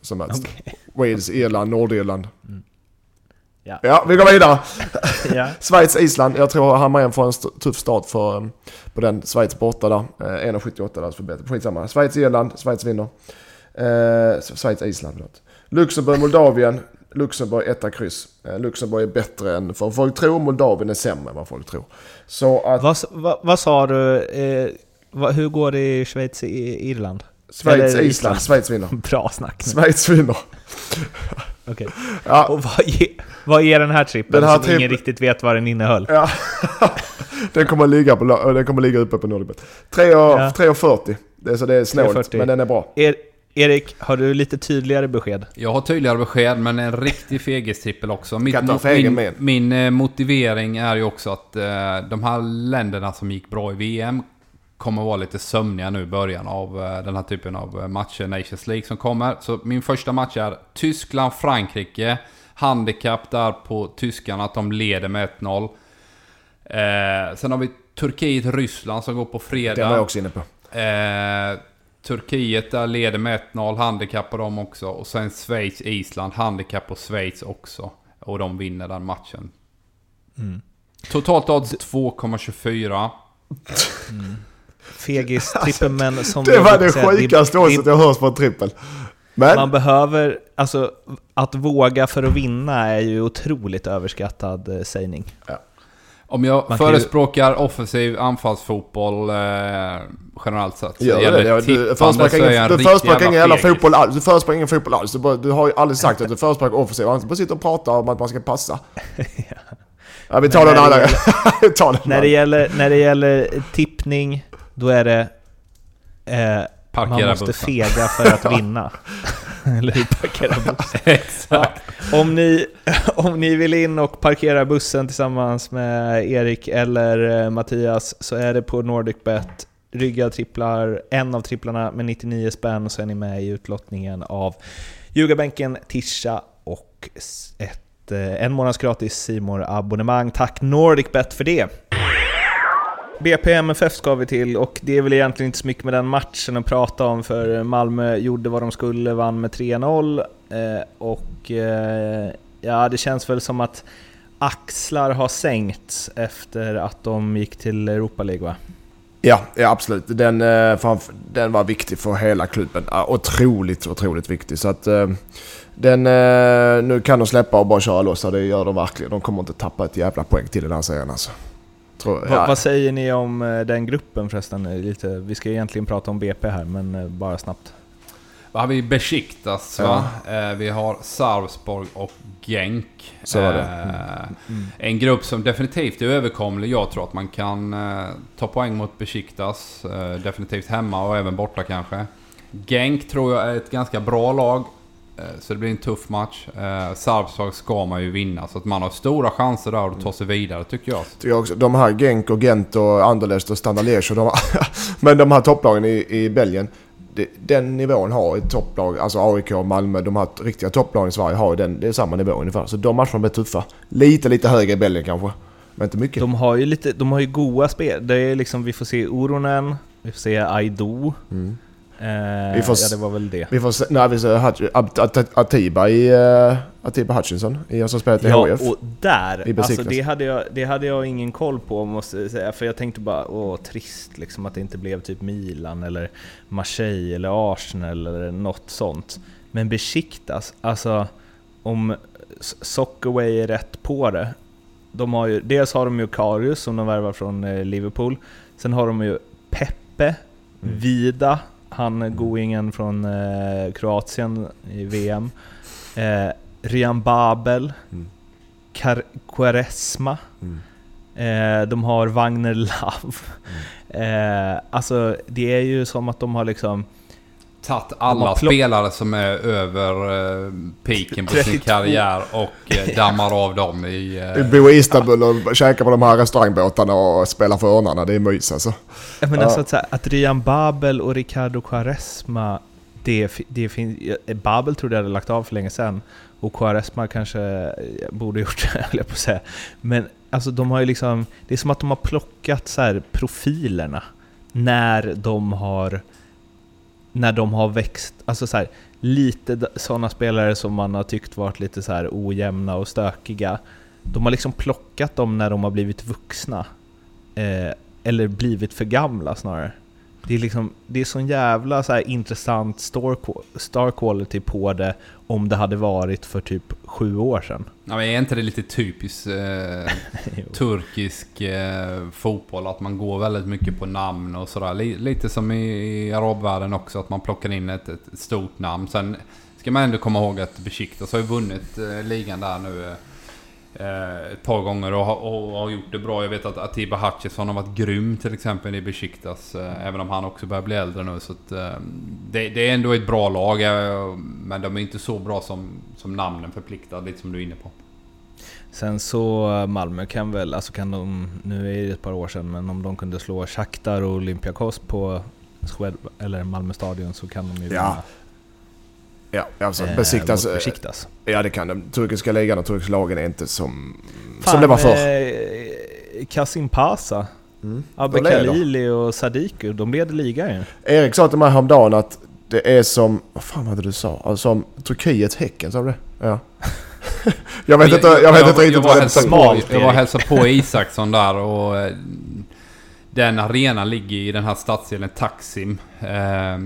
som möts. Okej. Wales, Irland, Nordirland. Ja. Ja, vi går vidare. ja. Schweiz, Island. Jag tror Hammarén får en st- tuff start för, på den. Schweiz borta där. Eh, 1,78 där för bättre. Skitsamma. Schweiz, Irland. Schweiz vinner. Eh, Schweiz, Island förlåt. Luxemburg, Moldavien. Luxemburg etta kryss. Eh, Luxemburg är bättre än vad folk tror. Moldavien är sämre än vad folk tror. Så att... Vad, vad, vad sa du? Eh, Va, hur går det i Schweiz i Irland? Schweiz, Eller Island. Schweiz vinner. Bra snack. Schweiz vinner. Okej. Ja, Och vad är, vad är den här trippen Den här som ingen trippen- riktigt vet vad den innehöll? ja. den, kommer ligga på, la- den kommer ligga uppe på Nordicbet. 3,40. Det är så det är snålt, 3,40. men den är bra. Er, Erik, har du lite tydligare besked? Jag har tydligare besked, men en riktig fegistrippel också. Mitt, Kan ta mo- för egen min, min eh, motivering är ju också att eh, de här länderna som gick bra i VM kommer vara lite sömniga nu i början av eh, den här typen av eh, matcher, Nations League som kommer. Så min första match är Tyskland-Frankrike. Handikapp där på tyskarna att de leder med 1-0. Eh, sen har vi Turkiet-Ryssland som går på fredag. Den var jag också inne på. Eh, Turkiet där leder med 1-0, handikapp på dem också. Och sen Schweiz, Island, handikapp på Schweiz också. Och de vinner den matchen. Mm. Totalt odds 2,24. Fegis-trippen, men som Det var det sjukaste det- oddset jag hört på en trippel. Men, Man behöver, alltså att våga för att vinna är ju otroligt överskattad eh, sägning. Om jag Man kan ju- förespråkar offensiv anfallsfotboll eh, generellt sett. gäller det. Ja, Du förespråkar ingen, du förespråkar jävla fegis. fotboll alls. Du förespråkar ingen fotboll alls. Du, har ju aldrig sagt att du förespråkar offensiv. Du bara sitter och pratar om att man ska passa. Ja, vi tar den när det andra. Vi tar den När det, andra. gäller, när det gäller tippning, då är det... Eh, man måste bussen. fega för att vinna. Eller hur? Parkera bussen. Exakt. Om ni, om ni vill in och parkera bussen tillsammans med Erik eller eh, Mattias så är det på NordicBet. Rygga tripplar, en av tripplarna med 99 spänn och så är ni med i utlottningen av Ljugarbänken, Tisha och ett, eh, en månads gratis simor abonnemang Tack NordicBet för det! BP MFF ska vi till och det är väl egentligen inte så mycket med den matchen att prata om för Malmö gjorde vad de skulle, vann med 3-0 eh, och eh, ja, det känns väl som att axlar har sänkts efter att de gick till Europa League va? Ja, ja absolut. Den, eh, den var viktig för hela klubben. Otroligt, otroligt viktig. Så att eh, den, eh, nu kan de släppa och bara köra loss. Det gör de verkligen. De kommer inte tappa ett jävla poäng till i den här serien alltså. Tror, Va, ja. Vad säger ni om eh, den gruppen förresten? Lite, vi ska egentligen prata om BP här men eh, bara snabbt. Vad har vi? Besiktas va? Eh, vi har Sarpsborg och Genk. Så var det. Eh, En grupp som definitivt är överkomlig. Jag tror att man kan eh, ta poäng mot Besiktas. Eh, definitivt hemma och även borta kanske. Genk tror jag är ett ganska bra lag. Eh, så det blir en tuff match. Eh, Sarpsborg ska man ju vinna. Så att man har stora chanser där att ta sig vidare tycker jag. Tycker jag också. De här Genk och Gent och Anderlecht och Standard Liège och de Men de här topplagen i, i Belgien. Den nivån har ett topplag, alltså AIK och Malmö, de här riktiga topplagen i Sverige har ju den, det är samma nivå ungefär. Så de matcherna blir tuffa. Lite, lite högre i Belgien kanske. Men inte mycket. De har ju lite, de har ju goa spel. Det är liksom, vi får se Oronen, vi får se Aido. Mm. Eh, Vi får ja, det var väl det. Vi får se, nej, vi ser Hutch- At- At- Atiba i... Uh, Atiba Hutchinson, i, som spelat i Ja, HIF. och där, alltså det hade, jag, det hade jag ingen koll på måste jag säga, för jag tänkte bara åh trist liksom att det inte blev typ Milan eller Marseille eller Arsenal eller något sånt. Men Besiktas, alltså om S- Soccerway är rätt på det, de har ju, dels har de ju Karius som de värvar från eh, Liverpool, sen har de ju Pepe, Mm. Vida, han goingen från eh, Kroatien i VM, eh, Rian Babel, Mm. Kar- Quaresma, Mm. eh, de har Wagner Love. Mm. Eh, alltså det är ju som att de har liksom... Tagit alla spelare som är över eh, piken på sin 32. karriär och eh, dammar av dem i... Eh, bor i Istanbul och käkar på de här restaurangbåtarna och spelar för örnarna. Det är mys alltså. Jag menar Ja. så att, så här, att Rian Babel och Ricardo Quaresma, det, det finns... Babel trodde jag hade lagt av för länge sedan. Och Quaresma kanske borde gjort det, höll jag på att säga. Men alltså de har ju liksom... Det är som att de har plockat så här profilerna när de har... När de har växt, alltså så här, lite sådana spelare som man har tyckt varit lite så här ojämna och stökiga. De har liksom plockat dem när de har blivit vuxna. Eh, eller blivit för gamla snarare. Det är liksom, det är sån jävla så här intressant star, star quality på det om det hade varit för typ sju år sedan. Ja, men är inte det lite typiskt eh, turkisk eh, fotboll? Att man går väldigt mycket på namn och sådär. Lite som i, i arabvärlden också, att man plockar in ett, ett stort namn. Sen ska man ändå komma ihåg att Besiktas har ju vunnit eh, ligan där nu. Eh, ett par gånger och, och, och, har gjort det bra. Jag vet att Atiba Hutchison har varit grym till exempel i Besiktas. Eh, även om han också börjar bli äldre nu. Så att, eh, det, det, är ändå ett bra lag. Eh, men de är inte så bra som, som namnen förpliktar, lite som du är inne på. Sen så eh, Malmö kan väl, alltså kan de, nu är det ett par år sedan, men om de kunde slå Shakhtar och Olympiakos på eller Malmö stadion så kan de ju ja. vinna. Ja, alltså eh, besiktas, besiktas. Ja, det kan de. Turkiska ligan och turkiska lagen är inte som, Fan, som det var förr. Eh, Kasim Pasa, mm. Abbe Khalili och Sadiku, de leder ligan ju. Erik sa till mig häromdagen att det är som... Vad fan var det du sa? Alltså som Turkiet-Häcken, sa du det? Ja. jag vet inte, jag vet inte riktigt vad det är. Jag var och hälsade på Isaksson där och eh, den arenan ligger i den här stadsdelen Taksim. Eh,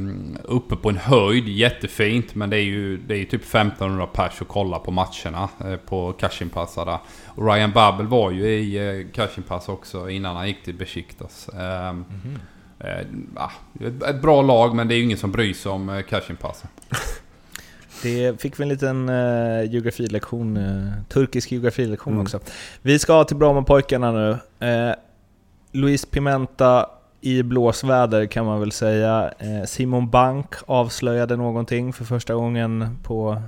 uppe på en höjd, jättefint. Men det är ju, det är typ 1500 pers att kolla på matcherna eh, på Kashimpasa där. Och Ryan Babel var ju i eh, Kashimpasa också innan han gick till Besiktas. Eh, mm -hmm. ett bra lag men det är ju ingen som bryr sig om eh, Kashimpasa. Det fick vi en liten uh, geografilektion, uh, turkisk geografilektion mm. också. Vi ska till Bromma-pojkarna nu. Uh, Luis Pimenta i blåsväder kan man väl säga. Eh, Simon Bank avslöjade någonting för första gången på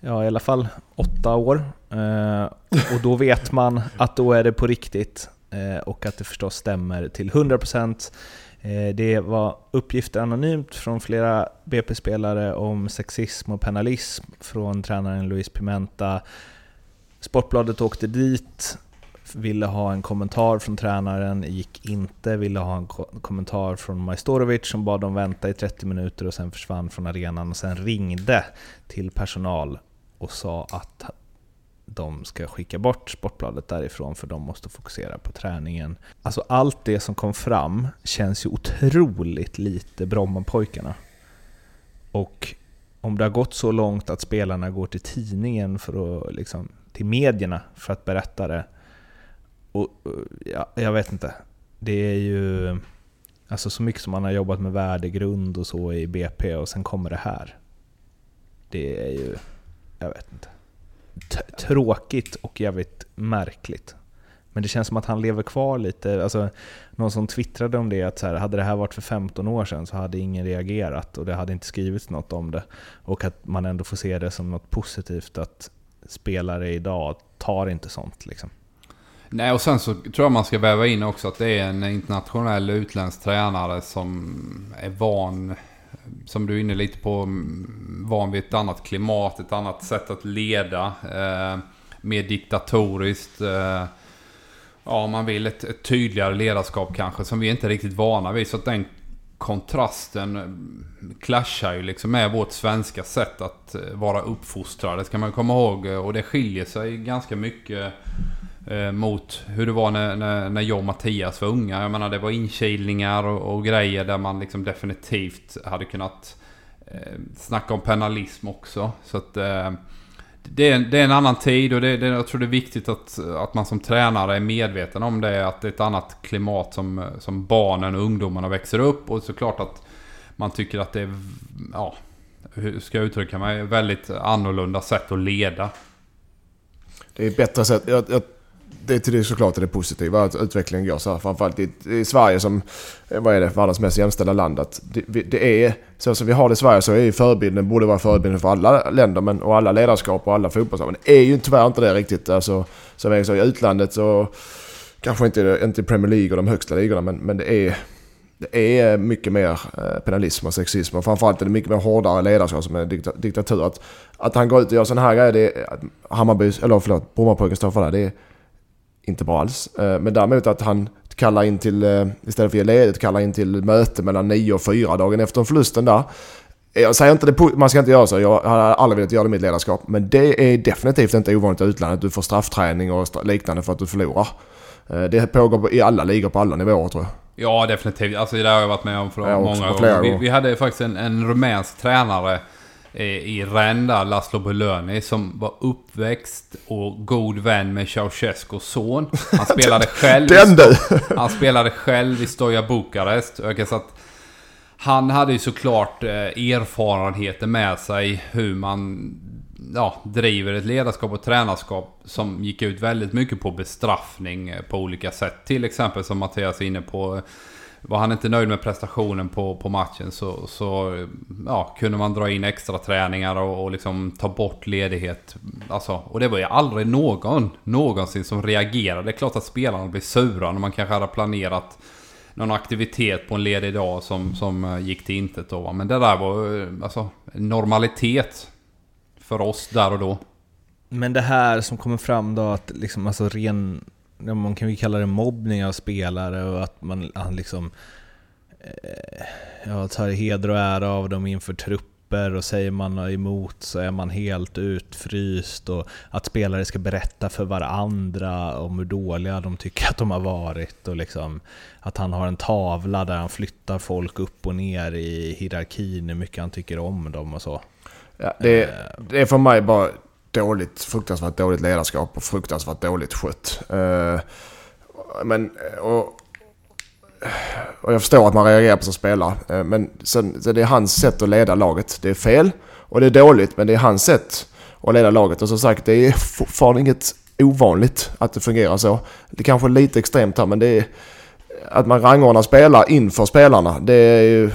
ja, i alla fall åtta år. Eh, och då vet man att då är det på riktigt eh, och att det förstås stämmer till 100%. Det var uppgifter anonymt från flera BP-spelare om sexism och penalism från tränaren Luis Pimenta. Sportbladet åkte dit ville ha en kommentar från tränaren, gick inte, ville ha en kommentar från Majstorovic som bad dem vänta i 30 minuter och sen försvann från arenan och sen ringde till personal och sa att de ska skicka bort Sportbladet därifrån för de måste fokusera på träningen. Alltså allt det som kom fram känns ju otroligt lite Brommapojkarna. Och om det har gått så långt att spelarna går till tidningen för att, liksom, till medierna för att berätta det, och, eh, ja, jag vet inte. Det är ju alltså så mycket som man har jobbat med värdegrund och så i BP och sen kommer det här. Det är ju, jag vet inte. T tråkigt och jävligt märkligt. Men det känns som att han lever kvar lite. Alltså, någon som twittrade om det, att så här, hade det här varit för 15 år sedan så hade ingen reagerat och det hade inte skrivits något om det. Och att man ändå får se det som något positivt att spelare idag tar inte sånt. Liksom. Nej, och sen så tror jag man ska väva in också att det är en internationell utländsk tränare som är van, som du är inne lite på, van vid ett annat klimat, ett annat sätt att leda. Eh, mer diktatoriskt. Eh, ja, man vill ett, ett, tydligare ledarskap kanske, som vi inte är riktigt vana vid. Så att den kontrasten eh, clashar ju liksom med vårt svenska sätt att eh, vara uppfostrade, ska man komma ihåg. Och det skiljer sig ganska mycket eh, mot hur det var när, när, när jag och Mattias var unga. Jag menar det var inkilningar och, och grejer där man liksom definitivt hade kunnat eh, snacka om penalism också. Så att eh, det, är, det är en annan tid och det, det, jag tror det är viktigt att, att man som tränare är medveten om det. Att det är ett annat klimat som, som barnen och ungdomarna växer upp. Och såklart att man tycker att det är, ja, hur ska jag uttrycka mig, väldigt annorlunda sätt att leda. Det är bättre sätt. Jag, jag det till det såklart är det positiva att utvecklingen går så här. Framförallt i, i Sverige som, eh, vad är det, världens mest jämställda land. Att det, det, är, så som vi har det i Sverige så är ju förebilden, borde vara förebilden för alla länder men, och alla ledarskap och alla fotbollslag. Men det är ju tyvärr inte det riktigt. Alltså, som jag sa, i utlandet så kanske inte, inte i Premier League och de högsta ligorna men, men det är det är mycket mer eh, penalism och sexism och framförallt är det mycket mer hårdare ledarskap som är diktatur. Att, att han går ut och gör sådana här grejer, det är, Hammarby, eller förlåt, Brommapojken står för det. det är, inte bra alls. Eh, men däremot att han kallar in till, eh, istället för att ge ledigt, kallar in till möte mellan 9 och 4 dagen efter förlusten där. Jag säger inte det, man ska inte göra så, jag har aldrig velat göra det i mitt ledarskap. Men det är definitivt inte ovanligt i utlandet. Du får straffträning och liknande för att du förlorar. Eh, det pågår i alla ligor på alla nivåer tror jag. Ja, definitivt. Alltså det har jag varit med om för Ja, många gånger. Vi, vi hade faktiskt en, en rumänsk tränare i Rennes där, Laszlo Bulöni, som var uppväxt och god vän med Ceausescus son. Han spelade själv, Den du! han spelade själv i Stoja Bukarest. Han hade ju såklart eh, erfarenheter med sig hur man ja, driver ett ledarskap och tränarskap som gick ut väldigt mycket på bestraffning eh, på olika sätt. Till exempel som Mattias är inne på. Var han inte nöjd med prestationen på, på matchen så, så ja, kunde man dra in extra träningar och, och liksom ta bort ledighet. Alltså, och det var ju aldrig någon någonsin som reagerade. Det är klart att spelarna blir sura när man kanske hade planerat någon aktivitet på en ledig dag som, som eh, gick till intet då. va. Men det där var eh, alltså normalitet för oss där och då. Men det här som kommer fram då, att liksom, alltså ren, man kan ju kalla det mobbning av spelare och att man han liksom eh, ja, tar heder och ära av dem inför trupper och säger man emot så är man helt utfryst och att spelare ska berätta för varandra om hur dåliga de tycker att de har varit och liksom att han har en tavla där han flyttar folk upp och ner i hierarkin, hur mycket han tycker om dem och så. Ja, det, det är för mig bara dåligt, fruktansvärt dåligt ledarskap och fruktansvärt dåligt skött. Eh, men, eh, och, och jag förstår att man reagerar på som spelare. Eh, men sen, så det är hans sätt att leda laget. Det är fel och det är dåligt, men det är hans sätt att leda laget. Och som sagt, det är fortfarande inget ovanligt att det fungerar så. Det kanske är lite extremt här, men det är att man rangordnar spelare inför spelarna. Det är ju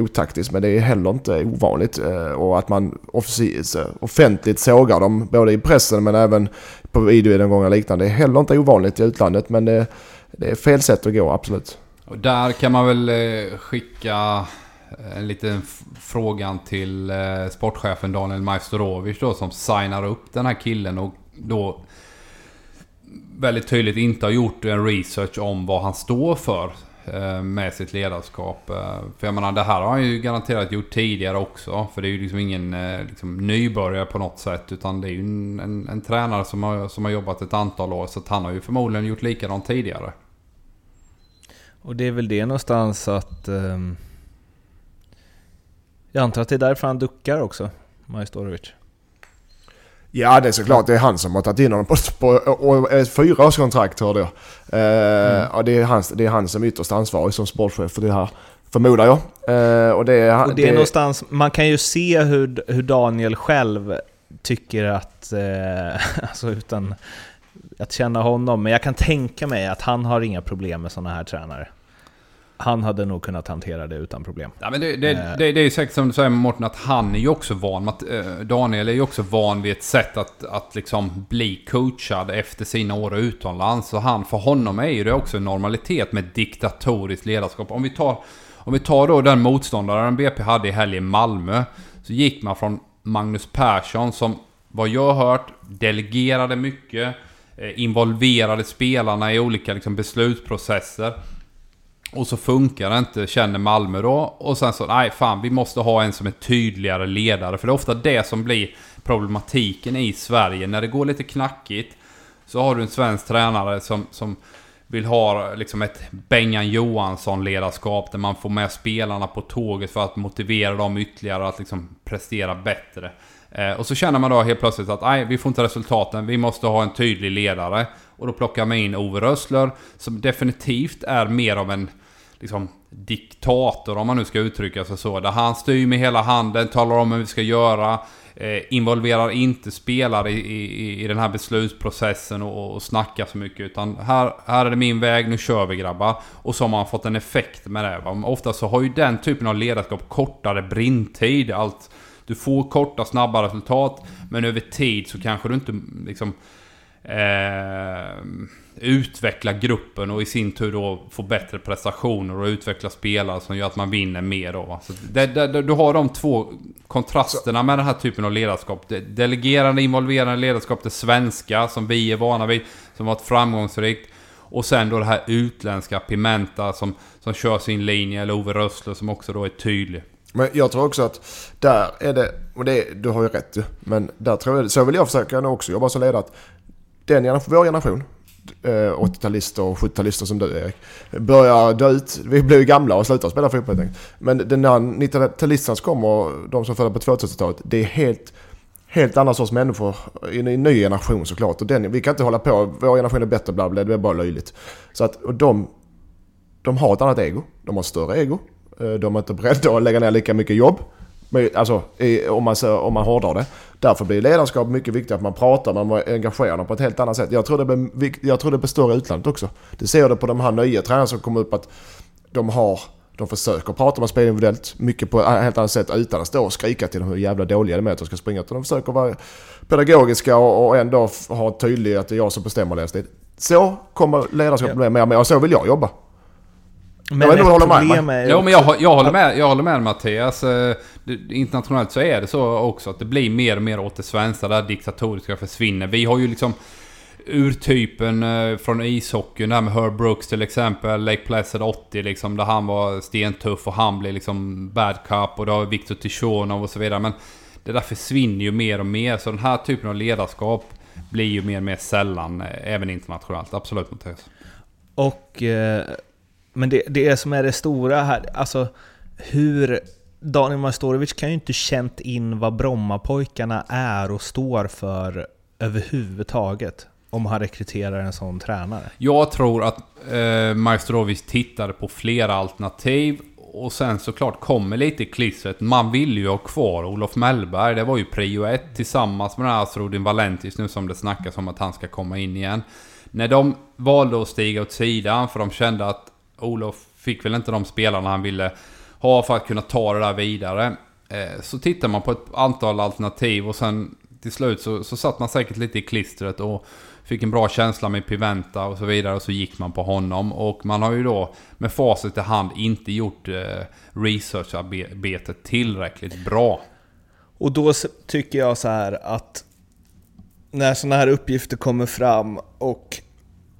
otaktiskt men det är heller inte ovanligt. Eh, och att man eh, offentligt sågar dem både i pressen men även på videogenomgångar och liknande. Det är heller inte ovanligt i utlandet men det, det är fel sätt att gå absolut. Och där kan man väl eh, skicka en liten fråga frågan till sportchefen Daniel Majstorovic då som signar upp den här killen och då väldigt tydligt inte har gjort en research om vad han står för Eh, med sitt ledarskap. Eh, för jag menar det här har han ju garanterat gjort tidigare också. För det är ju liksom ingen eh, liksom, nybörjare på något sätt. Utan det är ju en, en, en tränare som har, som har jobbat ett antal år. Så att han har ju förmodligen gjort likadant tidigare. Och det är väl det någonstans att... ehm, jag antar att det är därför han duckar också, Majstorovic. Ja det är såklart, det är han som har tagit in honom på, på och ett fyraårskontrakt hörde jag. Eh, och det är, hans, det är han som är ytterst ansvarig som sportchef för det här. Förmodar jag. Eh, och det är, Och det är någonstans, man kan ju se hur, hur Daniel själv tycker att, eh, alltså utan att känna honom, men jag kan tänka mig att han har inga problem med sådana här tränare. Han hade nog kunnat hantera det utan problem. Ja, men det, det, Eh. det, det är ju säkert som du säger Mårten att han är ju också van att, eh, Daniel är ju också van vid ett sätt att, att liksom bli coachad efter sina år utomlands. Så han, för honom är ju det också en normalitet med diktatoriskt ledarskap. Om vi tar, om vi tar då den motståndaren BP hade i helgen i Malmö. Så gick man från Magnus Persson som, vad jag har hört, delegerade mycket. eh, Involverade spelarna i olika liksom, beslutsprocesser. Och så funkar det inte, känner Malmö då. Och sen så, nej fan, vi måste ha en som är tydligare ledare. För det är ofta det som blir problematiken i Sverige. När det går lite knackigt så har du en svensk tränare som, som vill ha liksom ett Bengan Johansson-ledarskap där man får med spelarna på tåget för att motivera dem ytterligare att liksom prestera bättre. Eh, och så känner man då helt plötsligt att nej, vi får inte resultaten, vi måste ha en tydlig ledare. Och då plockar man in Ove Rössler som definitivt är mer av en liksom, diktator om man nu ska uttrycka sig så. Där han styr med hela handen, talar om hur vi ska göra. Eh, involverar inte spelare i, i, i den här beslutsprocessen och, och snackar så mycket. Utan här, här är det min väg, nu kör vi grabbar. Och så har man fått en effekt med det. Va? Ofta så har ju den typen av ledarskap kortare brintid. Allt, du får korta, snabba resultat. Men över tid så kanske du inte liksom eh, utveckla gruppen och i sin tur då få bättre prestationer och utveckla spelare som gör att man vinner mer då. Så det, det, det, du har de två kontrasterna med den här typen av ledarskap. Det delegerande, involverande ledarskap, det svenska som vi är vana vid, som varit framgångsrikt. Och sen då det här utländska Pimenta som, som kör sin linje, eller Ove Rössler som också då är tydlig. Men jag tror också att där är det, och det, du har ju rätt ju, men där tror jag, så vill jag försöka också jobba som ledare. Att den generation, vår generation, eh, 80-talister och 70-talister som du Erik, börjar dö ut. Vi blir ju gamla och slutar spela fotboll helt enkelt. Men den där 90-talisterna som kommer, de som födda på 2000-talet, det är helt, helt andra sorts människor i en ny generation såklart. Och den, vi kan inte hålla på, vår generation är bättre, bla bla, det är bara löjligt. Så att, och de, de har ett annat ego, de har ett större ego. Eh, de är inte beredda att lägga ner lika mycket jobb. Alltså om man, om man hårdrar det. Därför blir ledarskap mycket viktigt att man pratar, man engagerar dem på ett helt annat sätt. Jag tror det jag tror det större i utlandet också. Det ser jag det på de här nya tränarna som kommer upp att de har de försöker prata med spelarna individuellt mycket på ett helt annat sätt utan att stå och skrika till dem hur jävla dåliga de är att de ska springa. Utan de försöker vara pedagogiska och, ändå ha tydligt att det är jag som bestämmer deras tid. Så kommer ledarskapet bli mer och mer och så vill jag jobba. Men vet inte du håller med Jo, men jag, jag, håller med, jag håller med Mattias. Eh, det- Internationellt så är det så också att det blir mer och mer åt det svenska där diktatoriska försvinner. Vi har ju liksom urtypen eh, från ishockeyn där med Herb Brooks till exempel. Lake Placid 80 liksom. Där han var stentuff och han blev liksom bad cup. Och då har vi Viktor Tichonov och så vidare. Men det där försvinner ju mer och mer. Så den här typen av ledarskap blir ju mer och mer sällan. eh, Även internationellt. Absolut Mattias. Och... Eh, men det, det som är det stora här, alltså hur... Daniel Majstorovic kan ju inte känt in vad Brommapojkarna är och står för överhuvudtaget. Om han rekryterar en sån tränare. Jag tror att eh, Majstorovic tittade på flera alternativ. Och sen såklart kommer lite i klistret. Man vill ju ha kvar Olof Mellberg. Det var ju prio ett tillsammans med den här Asrodin Valentis nu som det snackas om att han ska komma in igen. När de valde att stiga åt sidan för de kände att Olof fick väl inte de spelarna han ville ha för att kunna ta det där vidare. Eh, så tittar man på ett antal alternativ och sen till slut så, så satt man säkert lite i klistret och fick en bra känsla med Piventa och så vidare och så gick man på honom. Och man har ju då med facit i hand inte gjort eh, researcharbetet tillräckligt bra. Och då tycker jag så här att när sådana här uppgifter kommer fram och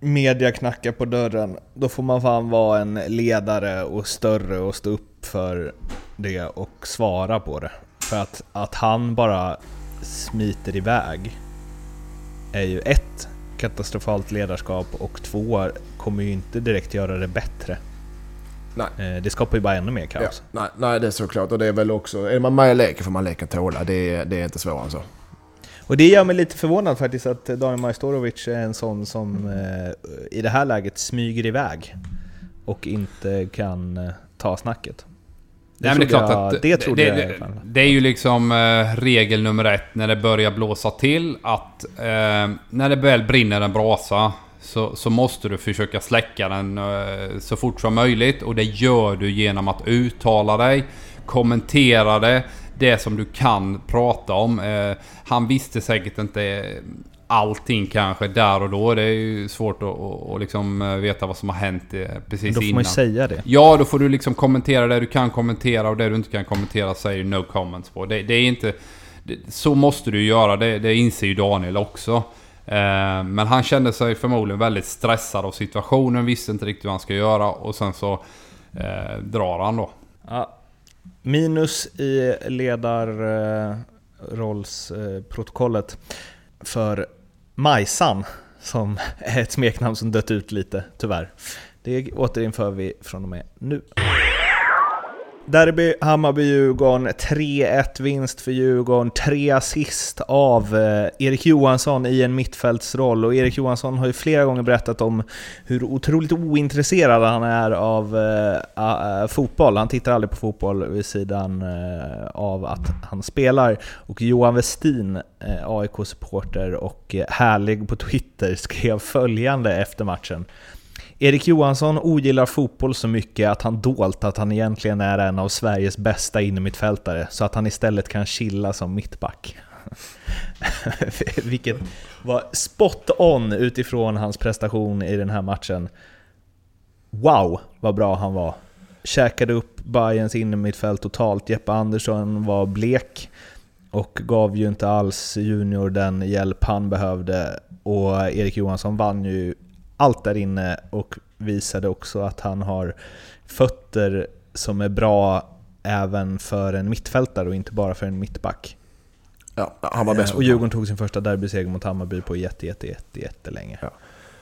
media knackar på dörren, då får man fan vara en ledare och större och stå upp för det och svara på det. För att, att han bara smiter iväg är ju ett, katastrofalt ledarskap och två, kommer ju inte direkt göra det bättre. Nej. Eh, Det skapar ju bara ännu mer Ja, kaos. nej, nej, det är såklart. Och det är väl också... Är man med i leken får man leken tåla. Det är, det är inte svårare än så. Och det gör mig lite förvånad faktiskt att Daniel Majstorovic är en sån som eh, i det här läget smyger iväg och inte kan eh, ta snacket. Det Nej, men det är trodde klart jag- att det det, det, det är ju liksom eh, regel nummer ett när det börjar blåsa till att eh, när det väl brinner en brasa så, så måste du försöka släcka den eh, så fort som möjligt. Och det gör du genom att uttala dig, kommentera det, det som du kan prata om. Eh, han visste säkert inte allting kanske där och då. Det är ju svårt att, att, att liksom eh, veta vad som har hänt eh, precis Då får innan. man ju säga det. Ja, då får du liksom kommentera det du kan kommentera och det du inte kan kommentera säger no comments på. Det, det är inte... Det, så måste du göra, det, det inser ju Daniel också. Eh, men han kände sig förmodligen väldigt stressad av situationen, visste inte riktigt vad han ska göra och sen så eh, drar han då. Ja. Minus i ledarrollsprotokollet för Majsan, som är ett smeknamn som dött ut lite, tyvärr. Det återinför vi från och med nu. Derby, Hammarby-Djurgården, 3-1 vinst för Djurgården, tre assist av eh, Erik Johansson i en mittfältsroll. Och Erik Johansson har ju flera gånger berättat om hur otroligt ointresserad han är av eh, eh, fotboll. Han tittar aldrig på fotboll vid sidan av att han spelar. Och Johan Westin, AIK-supporter och härlig på Twitter, skrev följande efter matchen. Erik Johansson ogillar fotboll så mycket att han dolt att han egentligen är en av Sveriges bästa innermittfältare, så att han istället kan chilla som mittback. Vilket var spot on utifrån hans prestation i den här matchen. Wow, vad bra han var. Käkade upp Bayerns innermittfält totalt. Jeppe Andersson var blek och gav ju inte alls Junior den hjälp han behövde. Och Erik Johansson vann ju allt där inne och visade också att han har fötter som är bra även för en mittfältare och inte bara för en mittback. Ja, han var bäst. och Djurgården tog sin första derbyseger mot Hammarby på jätte, jätte, jätte, jättelänge. Ja.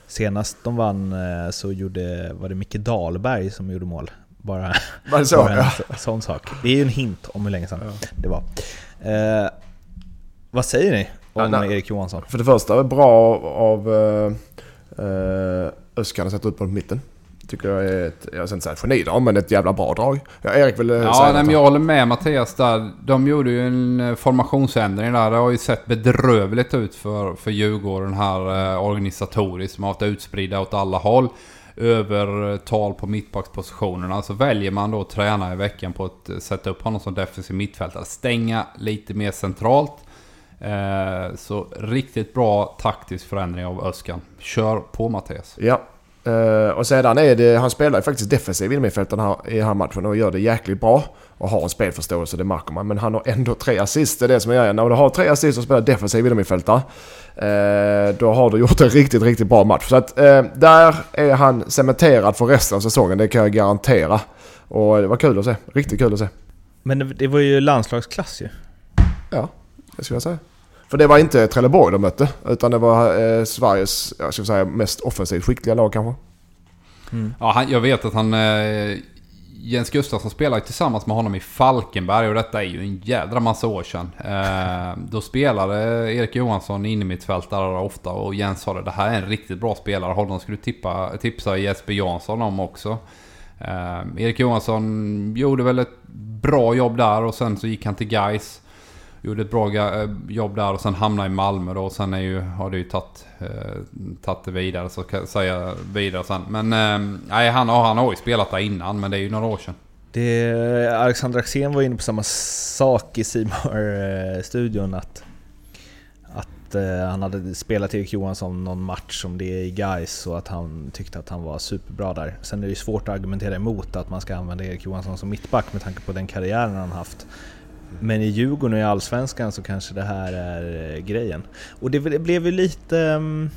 senast de vann eh, så gjorde, var det Micke Dahlberg som gjorde mål. Bara, Var det så? bara en Ja. så- sån sak. Det är ju en hint om hur länge sedan det var. Eh, vad säger ni om Ja. Erik Johansson? För det första bra av uh, uh, Öskan att sätta upp på mitten. Tycker jag är ett, jag ska inte säga genidrag, men ett jävla bra drag. Ja, Erik vill eh, Ja, säga nej, men jag håller med Mattias där. De gjorde ju en eh, formationsändring där. Det har ju sett bedrövligt ut för, för Djurgården här eh, organisatoriskt. Som har varit utspridda åt alla håll. Övertal på mittbackspositionerna. Så väljer man då att träna i veckan på att eh, sätta upp honom som defensiv mittfältare. Stänga lite mer centralt. Eh, så riktigt bra taktisk förändring av Öskan. Kör på Mattias. Ja. Eh, och sedan är det, han spelar ju faktiskt defensiv innermittfältare här, i den här matchen och gör det jäkligt bra. Och har en spelförståelse, det märker man. Men han har ändå tre assist, det är det som är grejen. När du har tre assist och spelar defensiv innermittfältare. Eh, då har du gjort en riktigt, riktigt bra match. Så att eh, där är han cementerad för resten av säsongen, det kan jag garantera. Och det var kul att se. Riktigt kul att se. Men det, det var ju landslagsklass ju. Ja, det skulle jag säga. För det var inte Trelleborg de mötte, utan det var eh, Sveriges, jag skulle säga, mest offensivt skickliga lag kanske. Mm. Ja, han, jag vet att han... Eh, Jens Gustafsson spelade tillsammans med honom i Falkenberg och detta är ju en jädra massa år sedan. Eh, då spelade Erik Johansson in i mittfältare ofta och Jens sa det, det här är en riktigt bra spelare. Honom skulle du tippa, tipsa Jesper Jansson om också. Eh, Erik Johansson gjorde väl ett bra jobb där och sen så gick han till Gais Gjorde ett bra eh, jobb där och sen hamnade i Malmö då. Och sen är ju, har det ju tagit, eh, det vidare så kan jag säga vidare sen. Men eh, nej, han, har, han har ju spelat där innan men det är ju några år sedan. Det, Alexander Axén var inne på samma sak i simor eh, studion att, att eh, han hade spelat Erik Johansson någon match som det är i Gais och att han tyckte att han var superbra där. Sen är det ju svårt att argumentera emot att man ska använda Erik Johansson som mittback med tanke på den karriären han haft. Men i Djurgården och i Allsvenskan så kanske det här är eh, grejen. Och det, blev ju lite... Mm,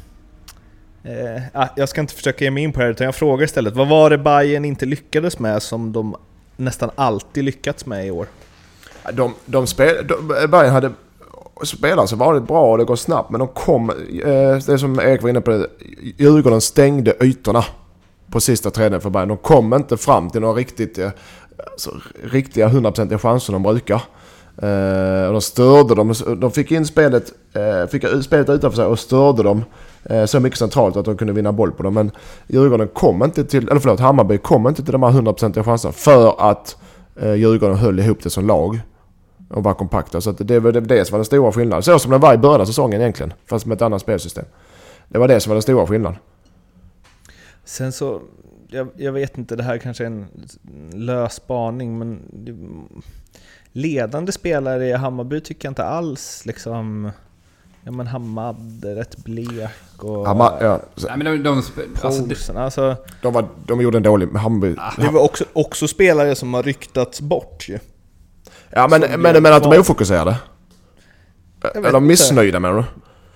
eh, ah, jag ska inte försöka ge mig in på det här utan jag frågar istället. Vad var det Bayern inte lyckades med som de nästan alltid lyckats med i år? De, de spel, de, Bayern hade spelare som vanligt bra och det går snabbt men de kom, eh, det som Erik var inne på, Djurgården stängde ytorna på sista träningen för Bayern. De kom inte fram till några riktigt, eh, alltså, riktiga 100% chanser de brukar. Eh, och de störde dem, de fick in spelet, eh, fick spelet utanför sig och störde dem eh, så mycket centralt att de kunde vinna boll på dem. Men Djurgården kom inte till, eller förlåt Hammarby kom inte till de här 100% chanserna för att eh, Djurgården höll ihop det som lag och var kompakta. Så att det var det, det som var den stora skillnaden. Så som det var i början av säsongen egentligen, fast med ett annat spelsystem. Det var det som var den stora skillnaden. Sen så, jag, jag vet inte, det här kanske är en lös spaning, men ledande spelare i Hammarby tycker jag inte alls liksom... Ja men Hamad är rätt blek och... Hammar, ja, Nej men de, de, alltså, Poulsen, alltså, de, var, de gjorde en dålig Hammarby. det var också, också spelare som har ryktats bort ju. Ja men, som men, men att de är ofokuserade? Eller missnöjda menar du?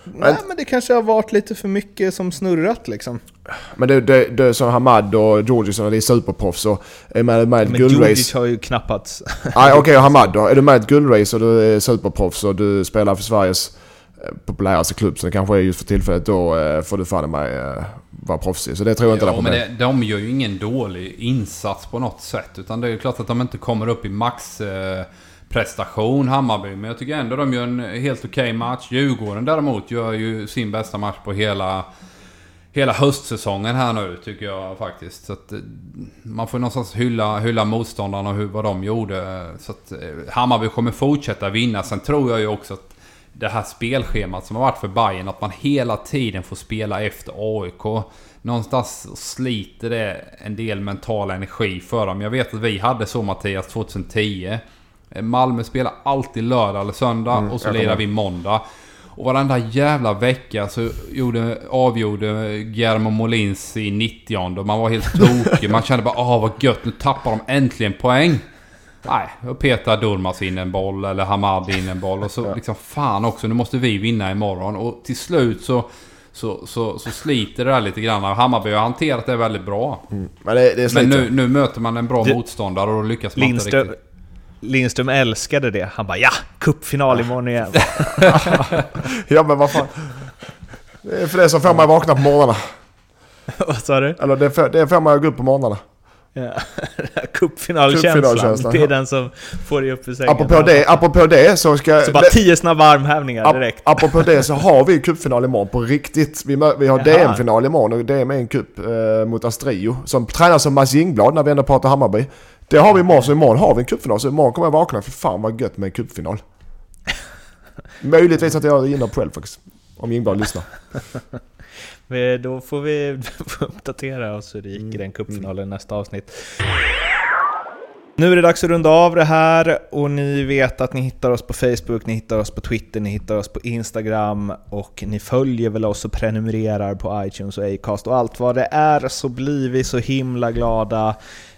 Nej men det kanske har varit lite för mycket som snurrat liksom. Men det, det, det som Hamad och Georgisson, det är superproffs och är med, med i ett Men Djurdjic guldrace. har ju knappats... Nej okej Hamad då. Är du med i ett guldrace och du är superproffs och du spelar för Sveriges eh, populäraste klubb som det kanske är just för tillfället. Då eh, får du fan mig eh, vara proffsig. Så det tror jag inte är ja, något men det, de gör ju ingen dålig insats på något sätt. Utan det är ju klart att de inte kommer upp i max eh, prestation Hammarby. Men jag tycker ändå de gör en helt okej match. Djurgården däremot gör ju sin bästa match på hela hela höstsäsongen här nu tycker jag faktiskt. Så att, eh, man får någonstans hylla, hylla motståndarna och hur, vad de gjorde. Så att eh, Hammarby kommer fortsätta vinna. Sen tror jag ju också att det här spelschemat som har varit för Bayern att man hela tiden får spela efter AIK. Någonstans sliter det en del mental energi för dem. Jag vet att vi hade så Mattias 2010. Eh, Malmö spelar alltid lördag eller söndag och så lirar vi måndag. Och varenda jävla vecka så gjorde, avgjorde Guillermo Molins i 90 och man var helt tokig. Man kände bara åh vad gött, nu tappar de äntligen poäng. Nej, och petar Durmaz in en boll eller Hamad in en boll och så liksom fan också, nu måste vi vinna imorgon. Och till slut så, så, så, så sliter det där lite grann. Hammarby har hanterat det väldigt bra. Men det, det Men nu, nu möter man en bra Det- motståndare och då lyckas man inte riktigt. Lindström älskade det. Han bara ja, cupfinal imorgon igen. Ja men vad fan. Det är för det som får mig vakna på morgnarna. Vad sa du? Eller det får, det får man gå upp på morgnarna. Ja. Cupfinalkänslan, det är den som får dig upp ur sängen. Apropå det, apropå det så ska... Så bara tio snabba armhävningar direkt. Ap- apropå det så har vi cupfinal imorgon på riktigt. Vi, vi har. DM-final imorgon och DM är en cup eh, mot Astrio. Som tränas som Mats Jingblad när vi ändå pratar Hammarby. Det har vi imorgon, så imorgon har vi en cupfinal. Så imorgon kommer jag vakna, för fan vad gött med en cupfinal. Möjligtvis att jag på själv faktiskt. Om Jingblad lyssnar. Då får vi uppdatera oss hur det gick i Mm. den cupfinalen nästa avsnitt. Nu är det dags att runda av det här och ni vet att ni hittar oss på Facebook, ni hittar oss på Twitter, ni hittar oss på Instagram och ni följer väl oss och prenumererar på iTunes och Acast och allt vad det är så blir vi så himla glada.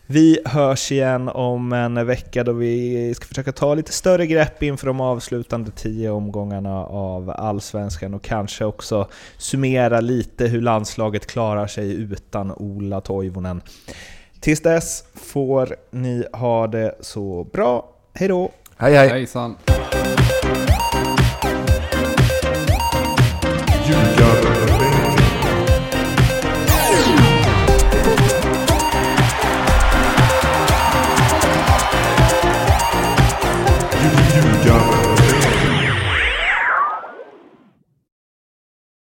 Vi hörs igen om en vecka då vi ska försöka ta lite större grepp inför de avslutande tio omgångarna av Allsvenskan och kanske också summera lite hur landslaget klarar sig utan Ola Toivonen. Tills dess får ni ha det så bra. Hej då! Hej hej! Hejsan.